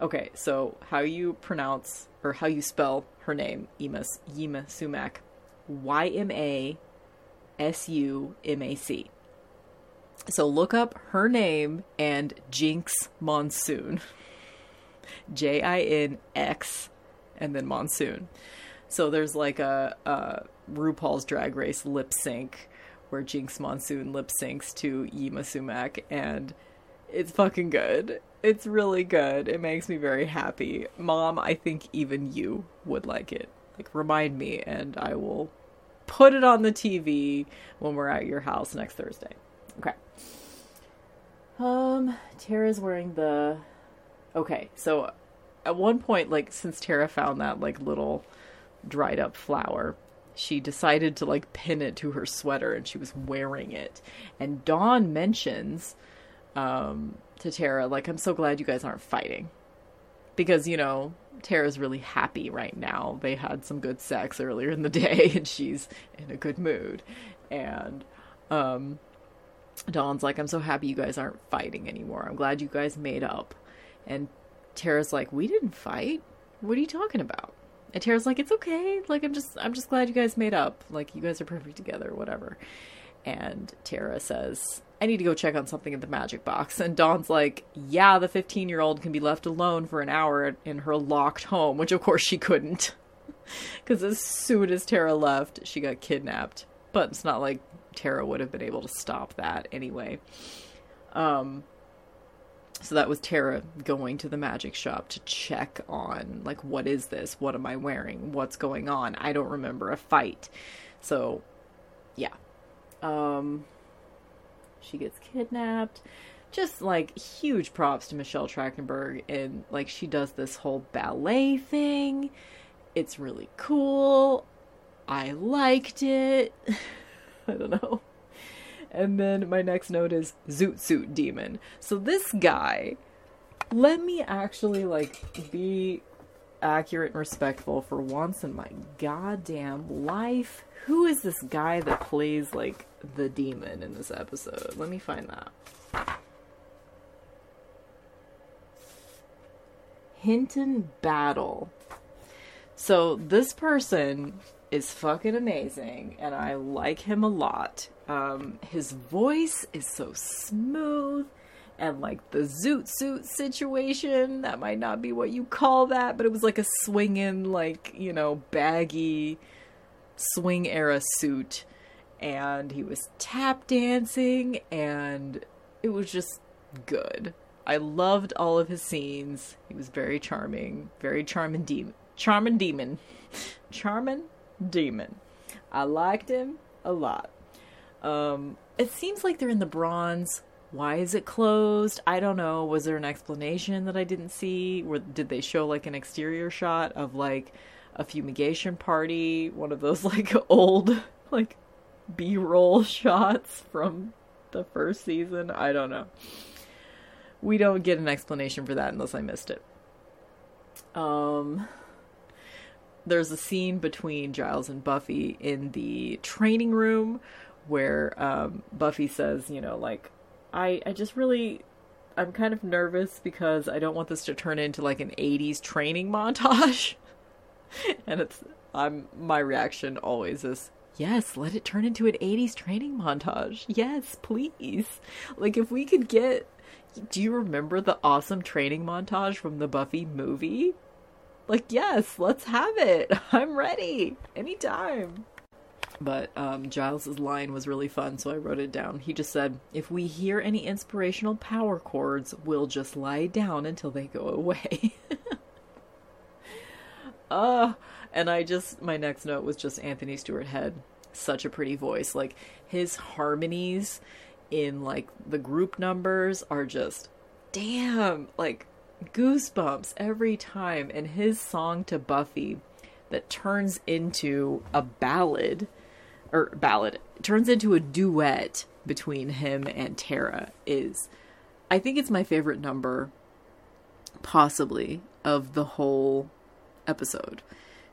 Okay, so how you pronounce or how you spell her name, Yma, Yma Sumac. Y M A S U M A C. So look up her name and Jinx Monsoon. J I N X and then Monsoon. So there's like a, a RuPaul's Drag Race lip sync where Jinx Monsoon lip syncs to Yma Sumac and it's fucking good. It's really good. It makes me very happy. Mom, I think even you would like it. Like remind me and I will put it on the TV when we're at your house next Thursday. Okay. Um, Tara's wearing the. Okay, so at one point, like, since Tara found that, like, little dried up flower, she decided to, like, pin it to her sweater and she was wearing it. And Dawn mentions, um, to Tara, like, I'm so glad you guys aren't fighting. Because, you know, Tara's really happy right now. They had some good sex earlier in the day and she's in a good mood. And, um, Dawn's like, I'm so happy you guys aren't fighting anymore. I'm glad you guys made up. And Tara's like, We didn't fight. What are you talking about? And Tara's like, It's okay. Like I'm just I'm just glad you guys made up. Like you guys are perfect together, whatever. And Tara says, I need to go check on something in the magic box. And Dawn's like, Yeah, the 15 year old can be left alone for an hour in her locked home, which of course she couldn't. Because as soon as Tara left, she got kidnapped. But it's not like Tara would have been able to stop that anyway. Um, so that was Tara going to the magic shop to check on, like, what is this? What am I wearing? What's going on? I don't remember a fight. So, yeah. Um, she gets kidnapped. Just like huge props to Michelle Trachtenberg, and like she does this whole ballet thing. It's really cool. I liked it. I don't know. And then my next note is Zoot Suit Demon. So this guy, let me actually like be accurate and respectful for once in my goddamn life. Who is this guy that plays like the demon in this episode? Let me find that. Hinton Battle. So this person is fucking amazing and I like him a lot. Um, his voice is so smooth and like the zoot suit situation, that might not be what you call that, but it was like a swinging, like, you know, baggy swing era suit. And he was tap dancing and it was just good. I loved all of his scenes. He was very charming, very charming demon. Charming demon. charming demon. I liked him a lot. Um, it seems like they're in the bronze. Why is it closed? I don't know. Was there an explanation that I didn't see? Or did they show like an exterior shot of like a fumigation party? One of those like old like B-roll shots from the first season? I don't know. We don't get an explanation for that unless I missed it. Um there's a scene between Giles and Buffy in the training room where um, Buffy says, you know, like, I I just really I'm kind of nervous because I don't want this to turn into like an 80s training montage. and it's I'm my reaction always is yes, let it turn into an 80s training montage. Yes, please. Like if we could get do you remember the awesome training montage from the Buffy movie? Like yes, let's have it. I'm ready. Anytime. But um, Giles's line was really fun, so I wrote it down. He just said, "If we hear any inspirational power chords, we'll just lie down until they go away." uh, and I just my next note was just Anthony Stewart Head. Such a pretty voice. Like his harmonies in like the group numbers are just damn, like goosebumps every time and his song to Buffy that turns into a ballad or ballad turns into a duet between him and Tara is I think it's my favorite number possibly of the whole episode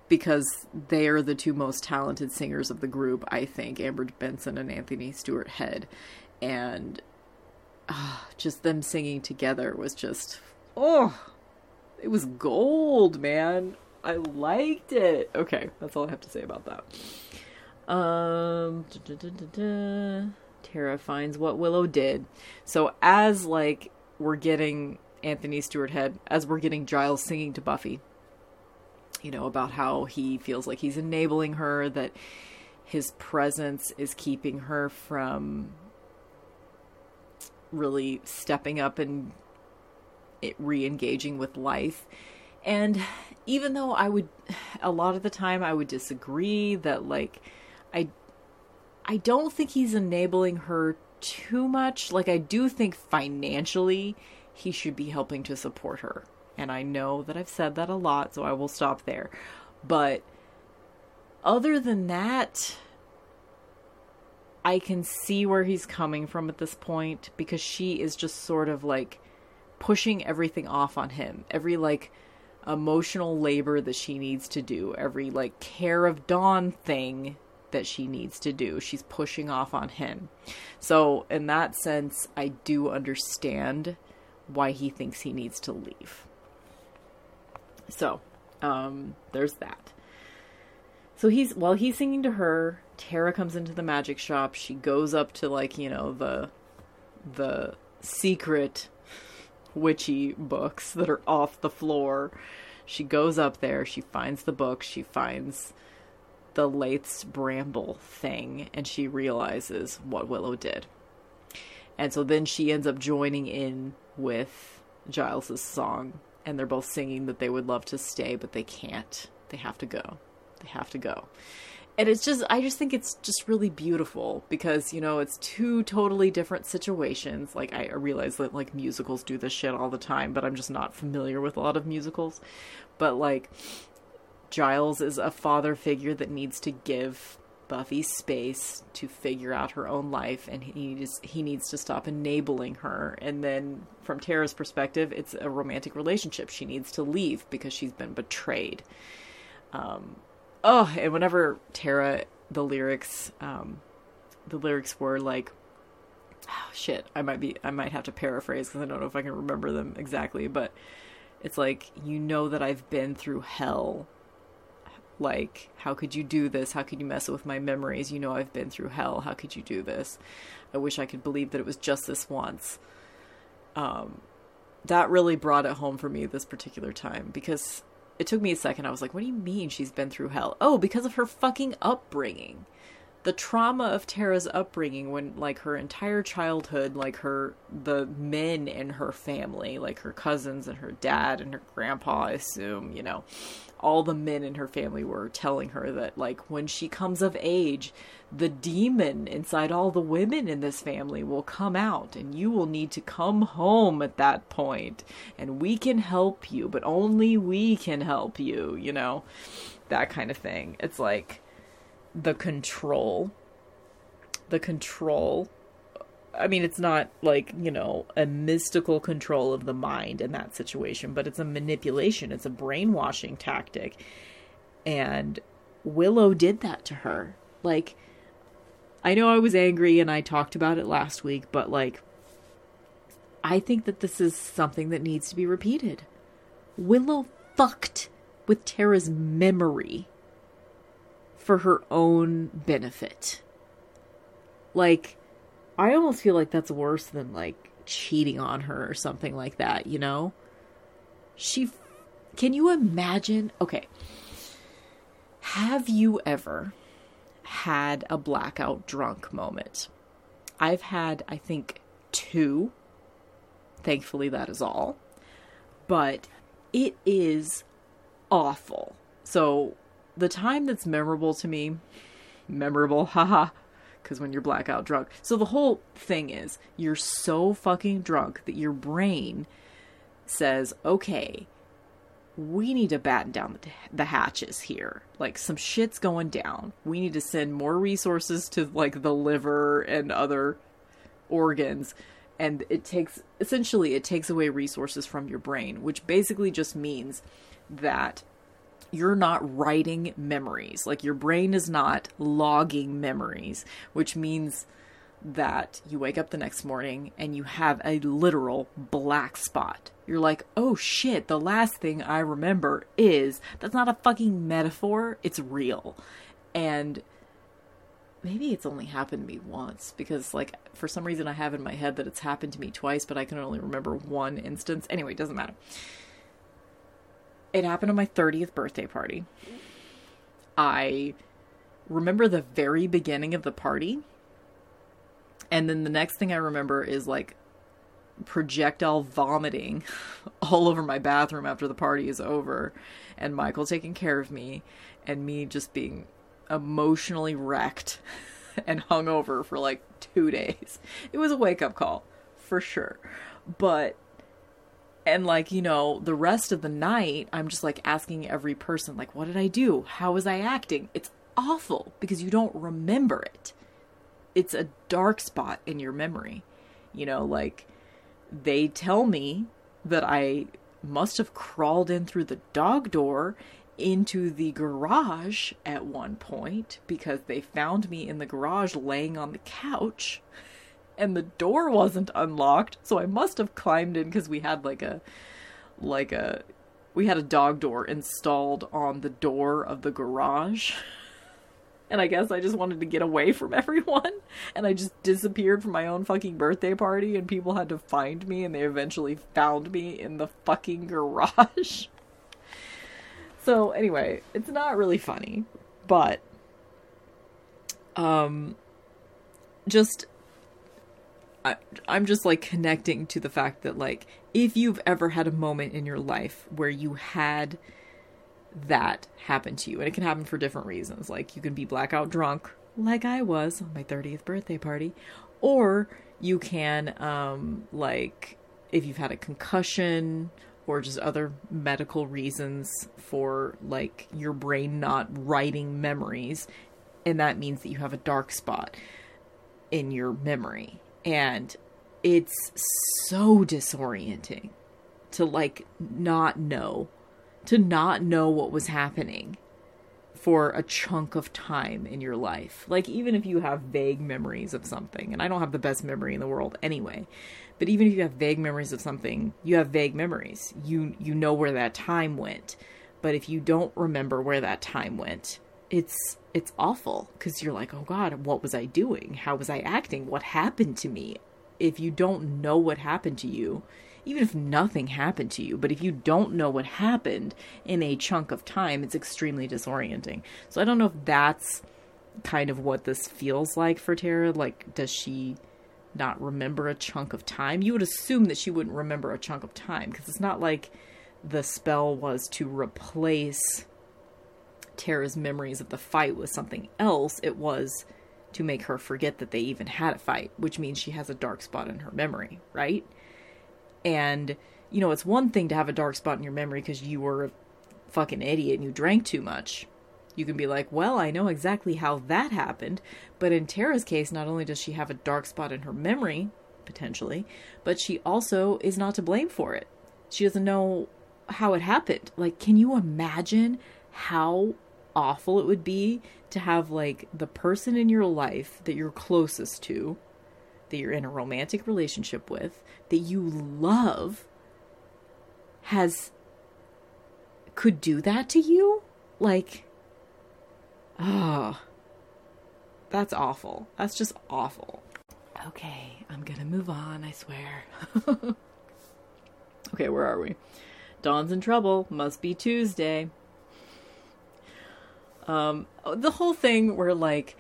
because they are the two most talented singers of the group, I think, Amber Benson and Anthony Stewart Head. And uh, just them singing together was just, oh, it was gold, man. I liked it. Okay, that's all I have to say about that. Um, da, da, da, Tara finds what Willow did. So as like we're getting Anthony Stewart Head, as we're getting Giles singing to Buffy, you know about how he feels like he's enabling her, that his presence is keeping her from really stepping up and re-engaging with life. And even though I would a lot of the time I would disagree that like I I don't think he's enabling her too much. Like I do think financially he should be helping to support her. And I know that I've said that a lot, so I will stop there. But other than that, I can see where he's coming from at this point because she is just sort of like pushing everything off on him. Every like emotional labor that she needs to do, every like care of Dawn thing that she needs to do. She's pushing off on him. So, in that sense, I do understand why he thinks he needs to leave. So, um, there's that. So he's while he's singing to her, Tara comes into the magic shop. She goes up to like, you know, the the secret witchy books that are off the floor. She goes up there, she finds the book, she finds the Lethe's Bramble thing, and she realizes what Willow did. And so then she ends up joining in with Giles's song, and they're both singing that they would love to stay, but they can't. They have to go. They have to go. And it's just, I just think it's just really beautiful because, you know, it's two totally different situations. Like, I realize that, like, musicals do this shit all the time, but I'm just not familiar with a lot of musicals. But, like, Giles is a father figure that needs to give Buffy space to figure out her own life, and he just he needs to stop enabling her. And then, from Tara's perspective, it's a romantic relationship. She needs to leave because she's been betrayed. Um, oh, and whenever Tara, the lyrics, um, the lyrics were like, oh, shit, I might be, I might have to paraphrase because I don't know if I can remember them exactly, but it's like, you know that I've been through hell. Like how could you do this? How could you mess with my memories? You know i've been through hell. How could you do this? I wish i could believe that it was just this once. Um that really brought it home for me this particular time because it took me a second. I was like what do you mean she's been through hell? Oh because of her fucking upbringing. The trauma of Tara's upbringing when like her entire childhood like her the men in her family like her cousins and her dad and her grandpa I assume you know all the men in her family were telling her that like when she comes of age the demon inside all the women in this family will come out and you will need to come home at that point. And we can help you but only we can help you you know? That kind of thing. It's like the control. The control I mean, it's not like, you know, a mystical control of the mind in that situation, but it's a manipulation, it's a brainwashing tactic. And Willow did that to her. Like, I know I was angry and I talked about it last week, but like, I think that this is something that needs to be repeated. Willow fucked with Tara's memory for her own benefit. Like, I almost feel like that's worse than like cheating on her or something like that, you know? She. Can you imagine? Okay. Have you ever had a blackout drunk moment? I've had, I think, two. Thankfully, that is all. But it is awful. So, the time that's memorable to me, memorable, haha, because when you're blackout drunk. So, the whole thing is you're so fucking drunk that your brain says, okay, we need to batten down the, the hatches here. Like some shit's going down. We need to send more resources to like the liver and other organs. And it takes essentially it takes away resources from your brain, which basically just means that you're not writing memories. Like your brain is not logging memories, which means that you wake up the next morning and you have a literal black spot. You're like, oh shit, the last thing I remember is that's not a fucking metaphor, it's real. And maybe it's only happened to me once because, like, for some reason I have in my head that it's happened to me twice, but I can only remember one instance. Anyway, it doesn't matter. It happened on my 30th birthday party. I remember the very beginning of the party and then the next thing I remember is like projectile vomiting all over my bathroom after the party is over, and Michael taking care of me, and me just being emotionally wrecked and hungover for like two days. It was a wake up call for sure. But and like you know the rest of the night i'm just like asking every person like what did i do? How was i acting? It's awful because you don't remember it. It's a dark spot in your memory. You know, like they tell me that I must have crawled in through the dog door into the garage at one point because they found me in the garage laying on the couch and the door wasn't unlocked so i must have climbed in because we had like a like a we had a dog door installed on the door of the garage and I guess I just wanted to get away from everyone. And I just disappeared from my own fucking birthday party, and people had to find me, and they eventually found me in the fucking garage. so, anyway, it's not really funny, but. Um. Just. I, I'm just like connecting to the fact that, like, if you've ever had a moment in your life where you had that happen to you. And it can happen for different reasons. Like you can be blackout drunk, like I was on my 30th birthday party, or you can, um, like, if you've had a concussion or just other medical reasons for like your brain not writing memories and that means that you have a dark spot in your memory and it's so disorienting to like not know to not know what was happening for a chunk of time in your life. Like, even if you have vague memories of something, and I don't have the best memory in the world anyway, but even if you have vague memories of something, you have vague memories. You you know where that time went. But if you don't remember where that time went, it's it's awful because you're like, "Oh god, what was I doing? How was I acting? What happened to me?" If you don't know what happened to you, even if nothing happened to you, but if you don't know what happened in a chunk of time, it's extremely disorienting. So I don't know if that's kind of what this feels like for Tara. Like, does she not remember a chunk of time? You would assume that she wouldn't remember a chunk of time because it's not like the spell was to replace Tara's memories of the fight with something else. It was to make her forget that they even had a fight, which means she has a dark spot in her memory, right? And, you know, it's one thing to have a dark spot in your memory because you were a fucking idiot and you drank too much. You can be like, well, I know exactly how that happened. But in Tara's case, not only does she have a dark spot in her memory, potentially, but she also is not to blame for it. She doesn't know how it happened. Like, can you imagine how awful it would be to have, like, the person in your life that you're closest to that you're in a romantic relationship with, that you love, has could do that to you? Like, oh, that's awful. That's just awful. Okay, I'm gonna move on, I swear. okay, where are we? Dawn's in trouble. Must be Tuesday. Um, the whole thing where like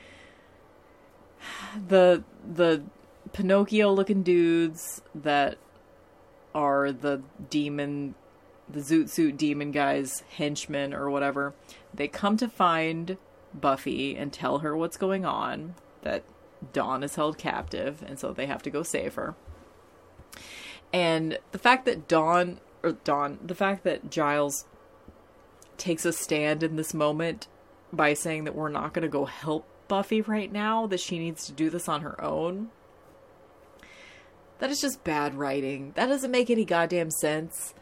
the the Pinocchio looking dudes that are the demon the Zoot Suit demon guys henchmen or whatever they come to find Buffy and tell her what's going on that Dawn is held captive and so they have to go save her. And the fact that Dawn or Dawn the fact that Giles takes a stand in this moment by saying that we're not going to go help Buffy right now, that she needs to do this on her own. That is just bad writing. That doesn't make any goddamn sense.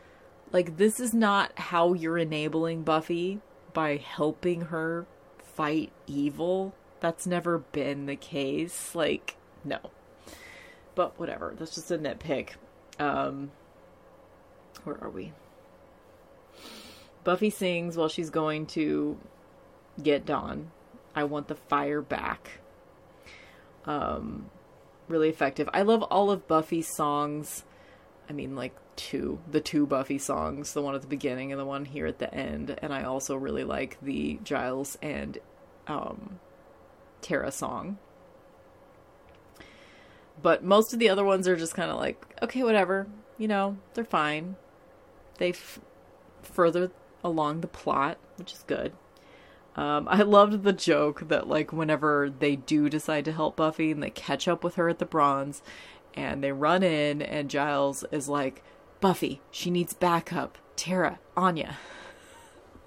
Like, this is not how you're enabling Buffy by helping her fight evil. That's never been the case. Like, no. But whatever. That's just a nitpick. Um, where are we? Buffy sings while she's going to get Dawn. I want the fire back. Um, really effective. I love all of Buffy's songs. I mean, like two, the two Buffy songs, the one at the beginning and the one here at the end. And I also really like the Giles and um, Tara song. But most of the other ones are just kind of like, okay, whatever. You know, they're fine. They've further along the plot, which is good. Um, I loved the joke that like whenever they do decide to help Buffy and they catch up with her at the Bronze, and they run in and Giles is like, Buffy, she needs backup. Tara, Anya.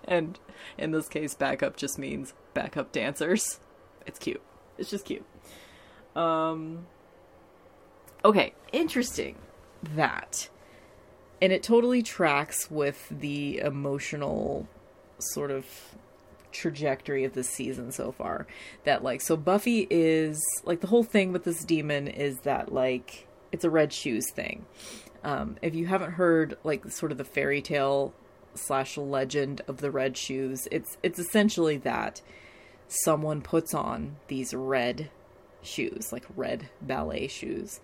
And in this case, backup just means backup dancers. It's cute. It's just cute. Um. Okay, interesting that. And it totally tracks with the emotional sort of trajectory of this season so far. That like so Buffy is like the whole thing with this demon is that like it's a red shoes thing. Um, if you haven't heard like sort of the fairy tale slash legend of the red shoes, it's it's essentially that someone puts on these red shoes, like red ballet shoes,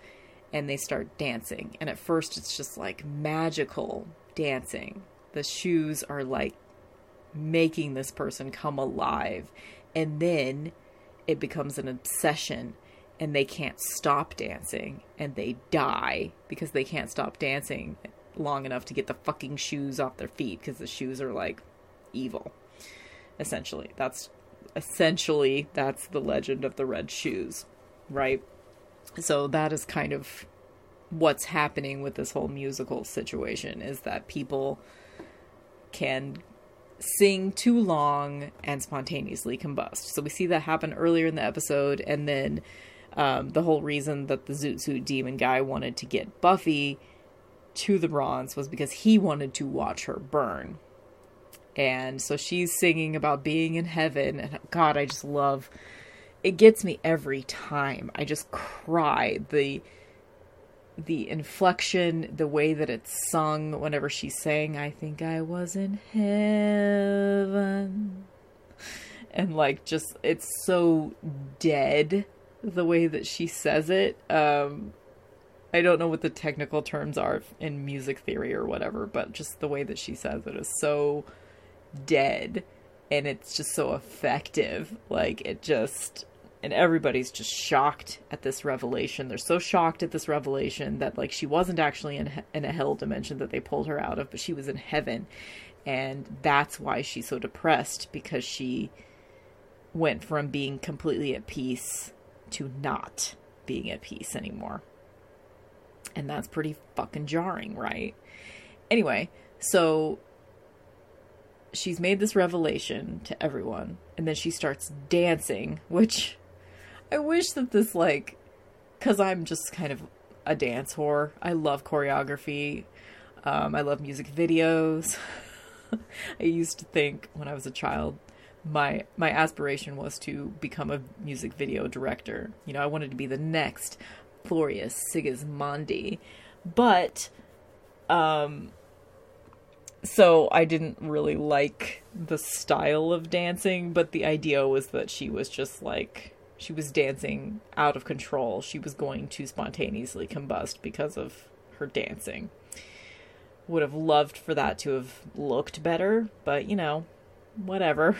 and they start dancing. And at first it's just like magical dancing. The shoes are like making this person come alive. And then it becomes an obsession and they can't stop dancing and they die because they can't stop dancing long enough to get the fucking shoes off their feet because the shoes are like evil. Essentially, that's essentially that's the legend of the red shoes, right? So that is kind of what's happening with this whole musical situation is that people can sing too long and spontaneously combust. So we see that happen earlier in the episode, and then um, the whole reason that the Zoot Suit Demon guy wanted to get Buffy to the bronze was because he wanted to watch her burn. And so she's singing about being in heaven, and God, I just love it. Gets me every time. I just cry. The the inflection, the way that it's sung whenever she sang, I think I was in heaven. And like just it's so dead the way that she says it. Um I don't know what the technical terms are in music theory or whatever, but just the way that she says it is so dead and it's just so effective. Like it just and everybody's just shocked at this revelation. They're so shocked at this revelation that like she wasn't actually in in a hell dimension that they pulled her out of, but she was in heaven, and that's why she's so depressed because she went from being completely at peace to not being at peace anymore. And that's pretty fucking jarring, right? Anyway, so she's made this revelation to everyone and then she starts dancing, which I wish that this like cuz I'm just kind of a dance whore. I love choreography. Um, I love music videos. I used to think when I was a child my my aspiration was to become a music video director. You know, I wanted to be the next Floria Sigismondi. But um so I didn't really like the style of dancing, but the idea was that she was just like she was dancing out of control. She was going to spontaneously combust because of her dancing. Would have loved for that to have looked better, but you know, whatever.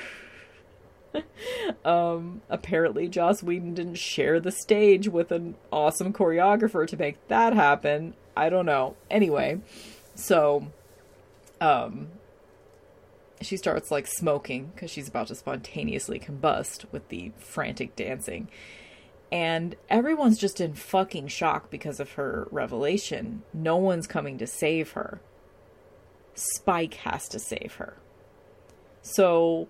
um, apparently, Joss Whedon didn't share the stage with an awesome choreographer to make that happen. I don't know. Anyway, so um, she starts like smoking because she's about to spontaneously combust with the frantic dancing. And everyone's just in fucking shock because of her revelation. No one's coming to save her. Spike has to save her. So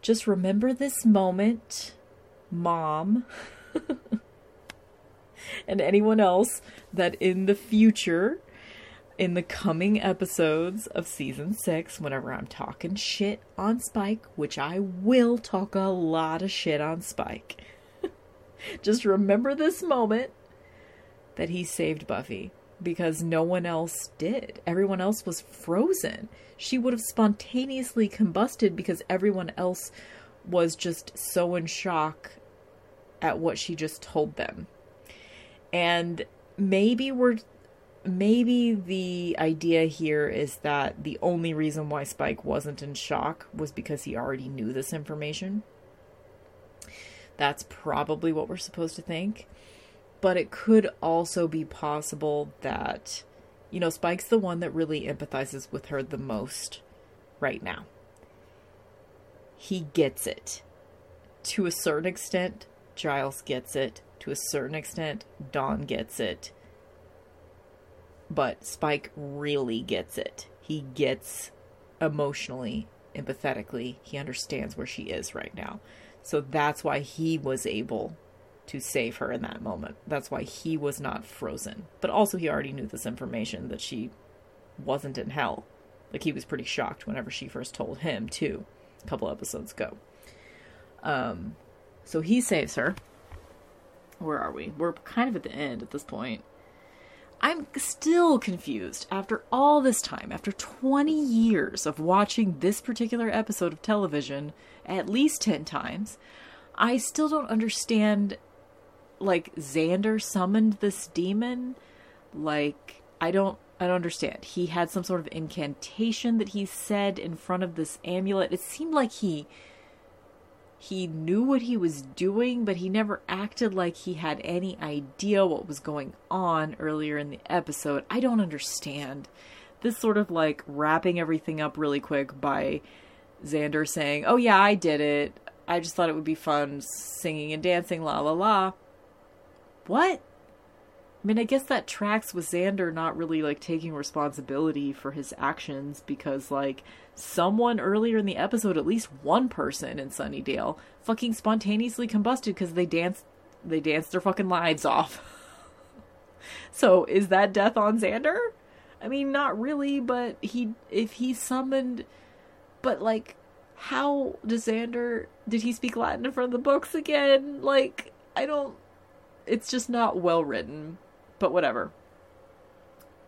just remember this moment, mom, and anyone else that in the future in the coming episodes of season six, whenever I'm talking shit on Spike, which I will talk a lot of shit on Spike, just remember this moment that he saved Buffy because no one else did. Everyone else was frozen. She would have spontaneously combusted because everyone else was just so in shock at what she just told them. And maybe we're maybe the idea here is that the only reason why Spike wasn't in shock was because he already knew this information. That's probably what we're supposed to think. But it could also be possible that, you know, Spike's the one that really empathizes with her the most right now. He gets it. To a certain extent, Giles gets it. To a certain extent, Dawn gets it but Spike really gets it. He gets emotionally, empathetically, he understands where she is right now. So that's why he was able to save her in that moment. That's why he was not frozen. But also, he already knew this information that she wasn't in hell. Like, he was pretty shocked whenever she first told him, too, a couple episodes ago. Um, so he saves her. Where are we? We're kind of at the end at this point. I'm still confused after all this time, after 20 years of watching this particular episode of television at least 10 times. I still don't understand like Xander summoned this demon. Like I don't I don't understand. He had some sort of incantation that he said in front of this amulet. It seemed like he he knew what he was doing, but he never acted like he had any idea what was going on earlier in the episode. I don't understand. This sort of like wrapping everything up really quick by Xander saying, Oh, yeah, I did it. I just thought it would be fun singing and dancing, la la la. What? I mean, I guess that tracks with Xander not really like taking responsibility for his actions because like someone earlier in the episode, at least one person in Sunnydale, fucking spontaneously combusted because they danced they danced their fucking lives off. so is that death on Xander? I mean, not really, but he if he summoned, but like, how does Xander? Did he speak Latin in front of the books again? Like, I don't. It's just not well written but whatever.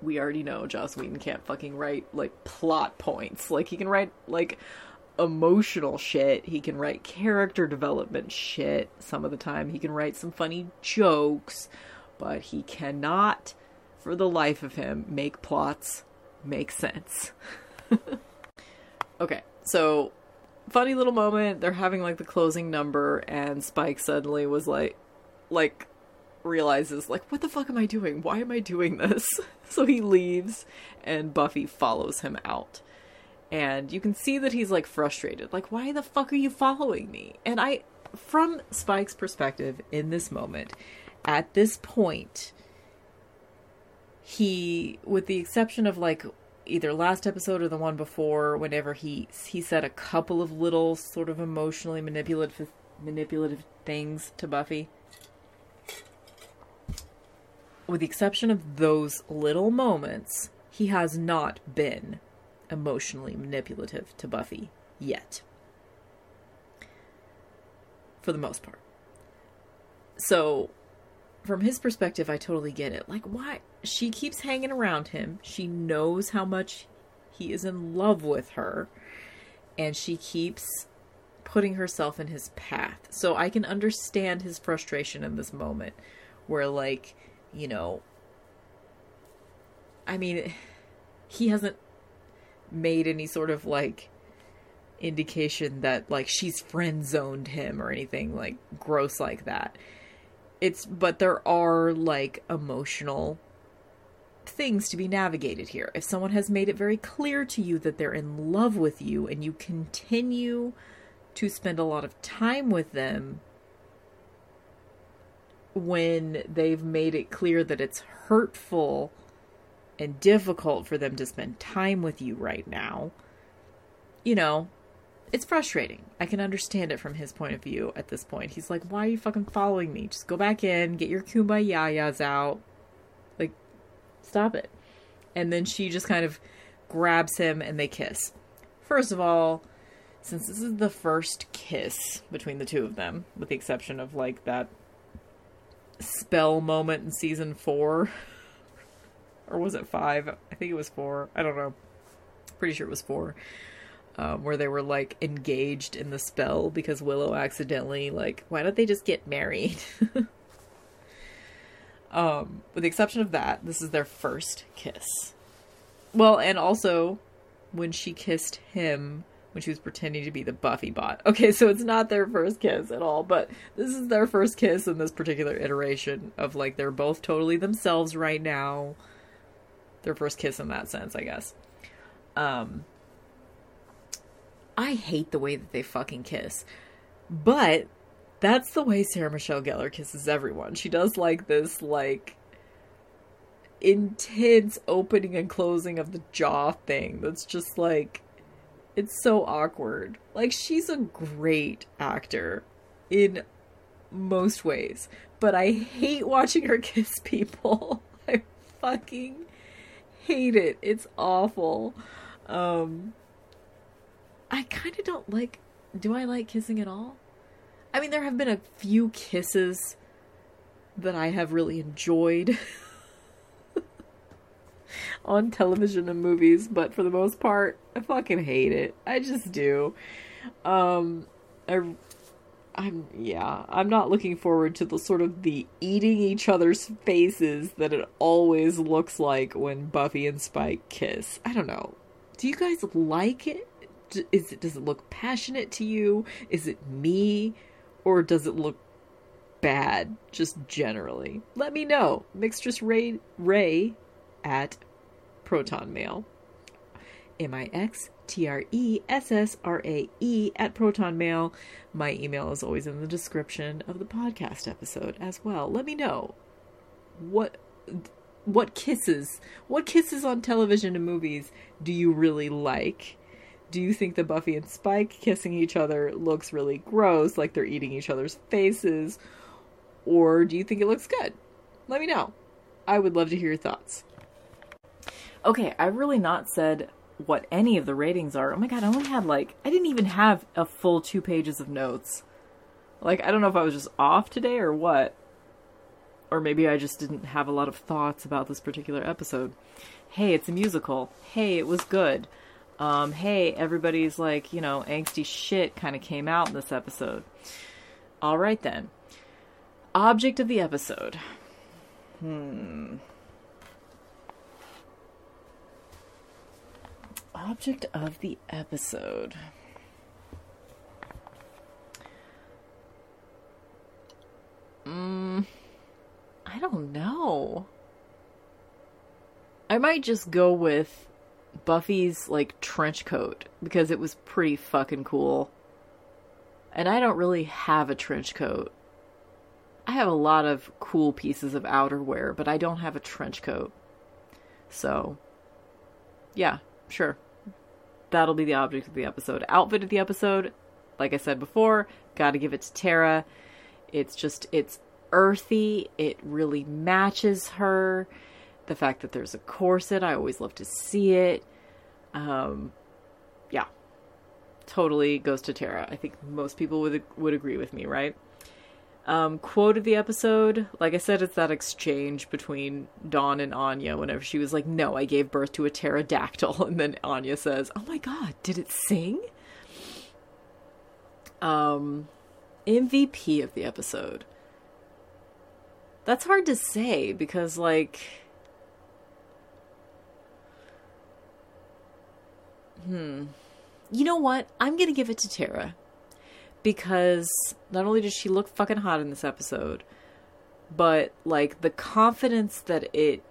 We already know Joss Whedon can't fucking write like plot points. Like he can write like emotional shit. He can write character development shit some of the time. He can write some funny jokes, but he cannot for the life of him make plots make sense. okay, so funny little moment. They're having like the closing number and Spike suddenly was like like realizes like what the fuck am i doing? Why am i doing this? So he leaves and buffy follows him out. And you can see that he's like frustrated. Like why the fuck are you following me? And i from spike's perspective in this moment at this point he with the exception of like either last episode or the one before whenever he he said a couple of little sort of emotionally manipulative manipulative things to buffy with the exception of those little moments, he has not been emotionally manipulative to Buffy yet. For the most part. So, from his perspective, I totally get it. Like, why? She keeps hanging around him. She knows how much he is in love with her. And she keeps putting herself in his path. So I can understand his frustration in this moment where, like, you know, I mean, he hasn't made any sort of like indication that like she's friend zoned him or anything like gross like that. It's but there are like emotional things to be navigated here. If someone has made it very clear to you that they're in love with you and you continue to spend a lot of time with them when they've made it clear that it's hurtful and difficult for them to spend time with you right now, you know, it's frustrating. I can understand it from his point of view at this point. He's like, why are you fucking following me? Just go back in, get your kumbayayas out. Like, stop it. And then she just kind of grabs him and they kiss. First of all, since this is the first kiss between the two of them, with the exception of like that spell moment in season four, or was it five? I think it was four. I don't know. Pretty sure it was four. Um, where they were like engaged in the spell because Willow accidentally like, why don't they just get married? um, with the exception of that, this is their first kiss. Well, and also when she kissed him when she was pretending to be the Buffy bot. Okay, so it's not their first kiss at all, but this is their first kiss in this particular iteration of like they're both totally themselves right now. Their first kiss in that sense, I guess. Um I hate the way that they fucking kiss. But that's the way Sarah Michelle Gellar kisses everyone. She does like this like intense opening and closing of the jaw thing that's just like it's so awkward. Like she's a great actor in most ways, but I hate watching her kiss people. I fucking hate it. It's awful. Um I kind of don't like do I like kissing at all? I mean, there have been a few kisses that I have really enjoyed. on television and movies, but for the most part, I fucking hate it. I just do. Um, I, I'm yeah, I'm not looking forward to the sort of the eating each other's faces that it always looks like when Buffy and Spike kiss. I don't know. Do you guys like it? Is it does it look passionate to you? Is it me, or does it look bad just generally? Let me know. Mixtress Ray Ray at Proton Mail. M I X T R E S S R A E at Proton Mail. My email is always in the description of the podcast episode as well. Let me know what what kisses what kisses on television and movies do you really like? Do you think the Buffy and Spike kissing each other looks really gross, like they're eating each other's faces? Or do you think it looks good? Let me know. I would love to hear your thoughts. Okay, I've really not said what any of the ratings are. Oh my god, I only had like I didn't even have a full two pages of notes. Like I don't know if I was just off today or what. Or maybe I just didn't have a lot of thoughts about this particular episode. Hey, it's a musical. Hey, it was good. Um, hey, everybody's like, you know, angsty shit kind of came out in this episode. All right then. Object of the episode. Hmm. Object of the episode. Mm, I don't know. I might just go with Buffy's like trench coat because it was pretty fucking cool. And I don't really have a trench coat. I have a lot of cool pieces of outerwear, but I don't have a trench coat. So, yeah, sure that'll be the object of the episode. Outfit of the episode, like I said before, gotta give it to Tara. It's just, it's earthy. It really matches her. The fact that there's a corset, I always love to see it. Um, yeah, totally goes to Tara. I think most people would would agree with me, right? Um, quote of the episode, like I said, it's that exchange between Dawn and Anya whenever she was like, No, I gave birth to a pterodactyl. And then Anya says, Oh my god, did it sing? Um, MVP of the episode. That's hard to say because, like, hmm. You know what? I'm gonna give it to Tara because not only does she look fucking hot in this episode, but like the confidence that it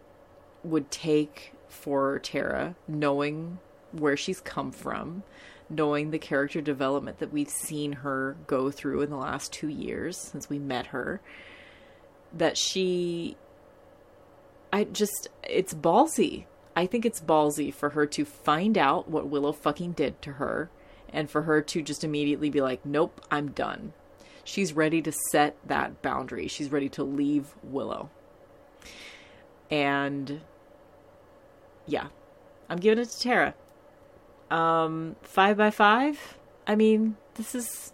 would take for Tara, knowing where she's come from, knowing the character development that we've seen her go through in the last two years since we met her, that she. I just. It's ballsy. I think it's ballsy for her to find out what Willow fucking did to her and for her to just immediately be like, nope, I'm done. She's ready to set that boundary. She's ready to leave Willow. And yeah, I'm giving it to Tara. Um, five by five. I mean, this is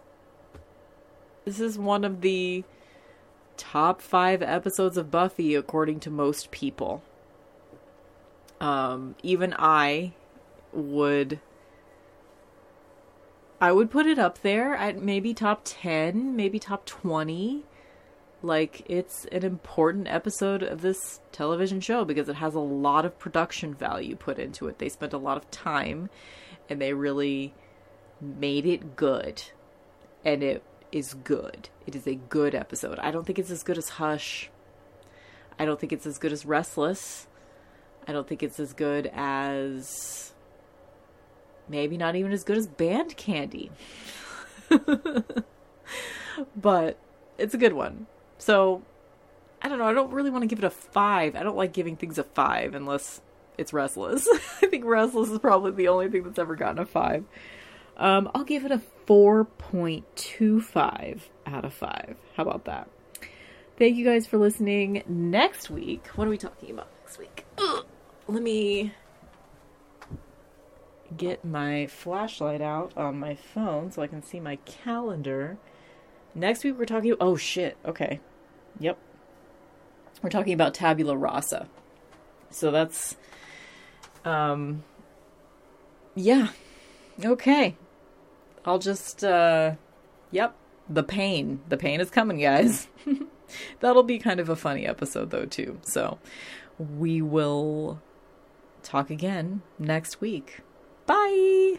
this is one of the top five episodes of Buffy according to most people. Um, even I would I would put it up there at maybe top 10, maybe top 20. Like, it's an important episode of this television show because it has a lot of production value put into it. They spent a lot of time and they really made it good. And it is good. It is a good episode. I don't think it's as good as Hush. I don't think it's as good as Restless. I don't think it's as good as maybe not even as good as band candy. but it's a good one. So I don't know. I don't really want to give it a five. I don't like giving things a five unless it's Restless. I think Restless is probably the only thing that's ever gotten a five. Um, I'll give it a 4.25 out of 5. How about that? Thank you guys for listening. Next week, what are we talking about next week? Ugh. Let me get my flashlight out on my phone so I can see my calendar. Next week we're talking oh shit, okay. Yep. We're talking about tabula rasa. So that's um yeah. Okay. I'll just uh yep, the pain. The pain is coming, guys. That'll be kind of a funny episode though too. So we will talk again next week. Bye.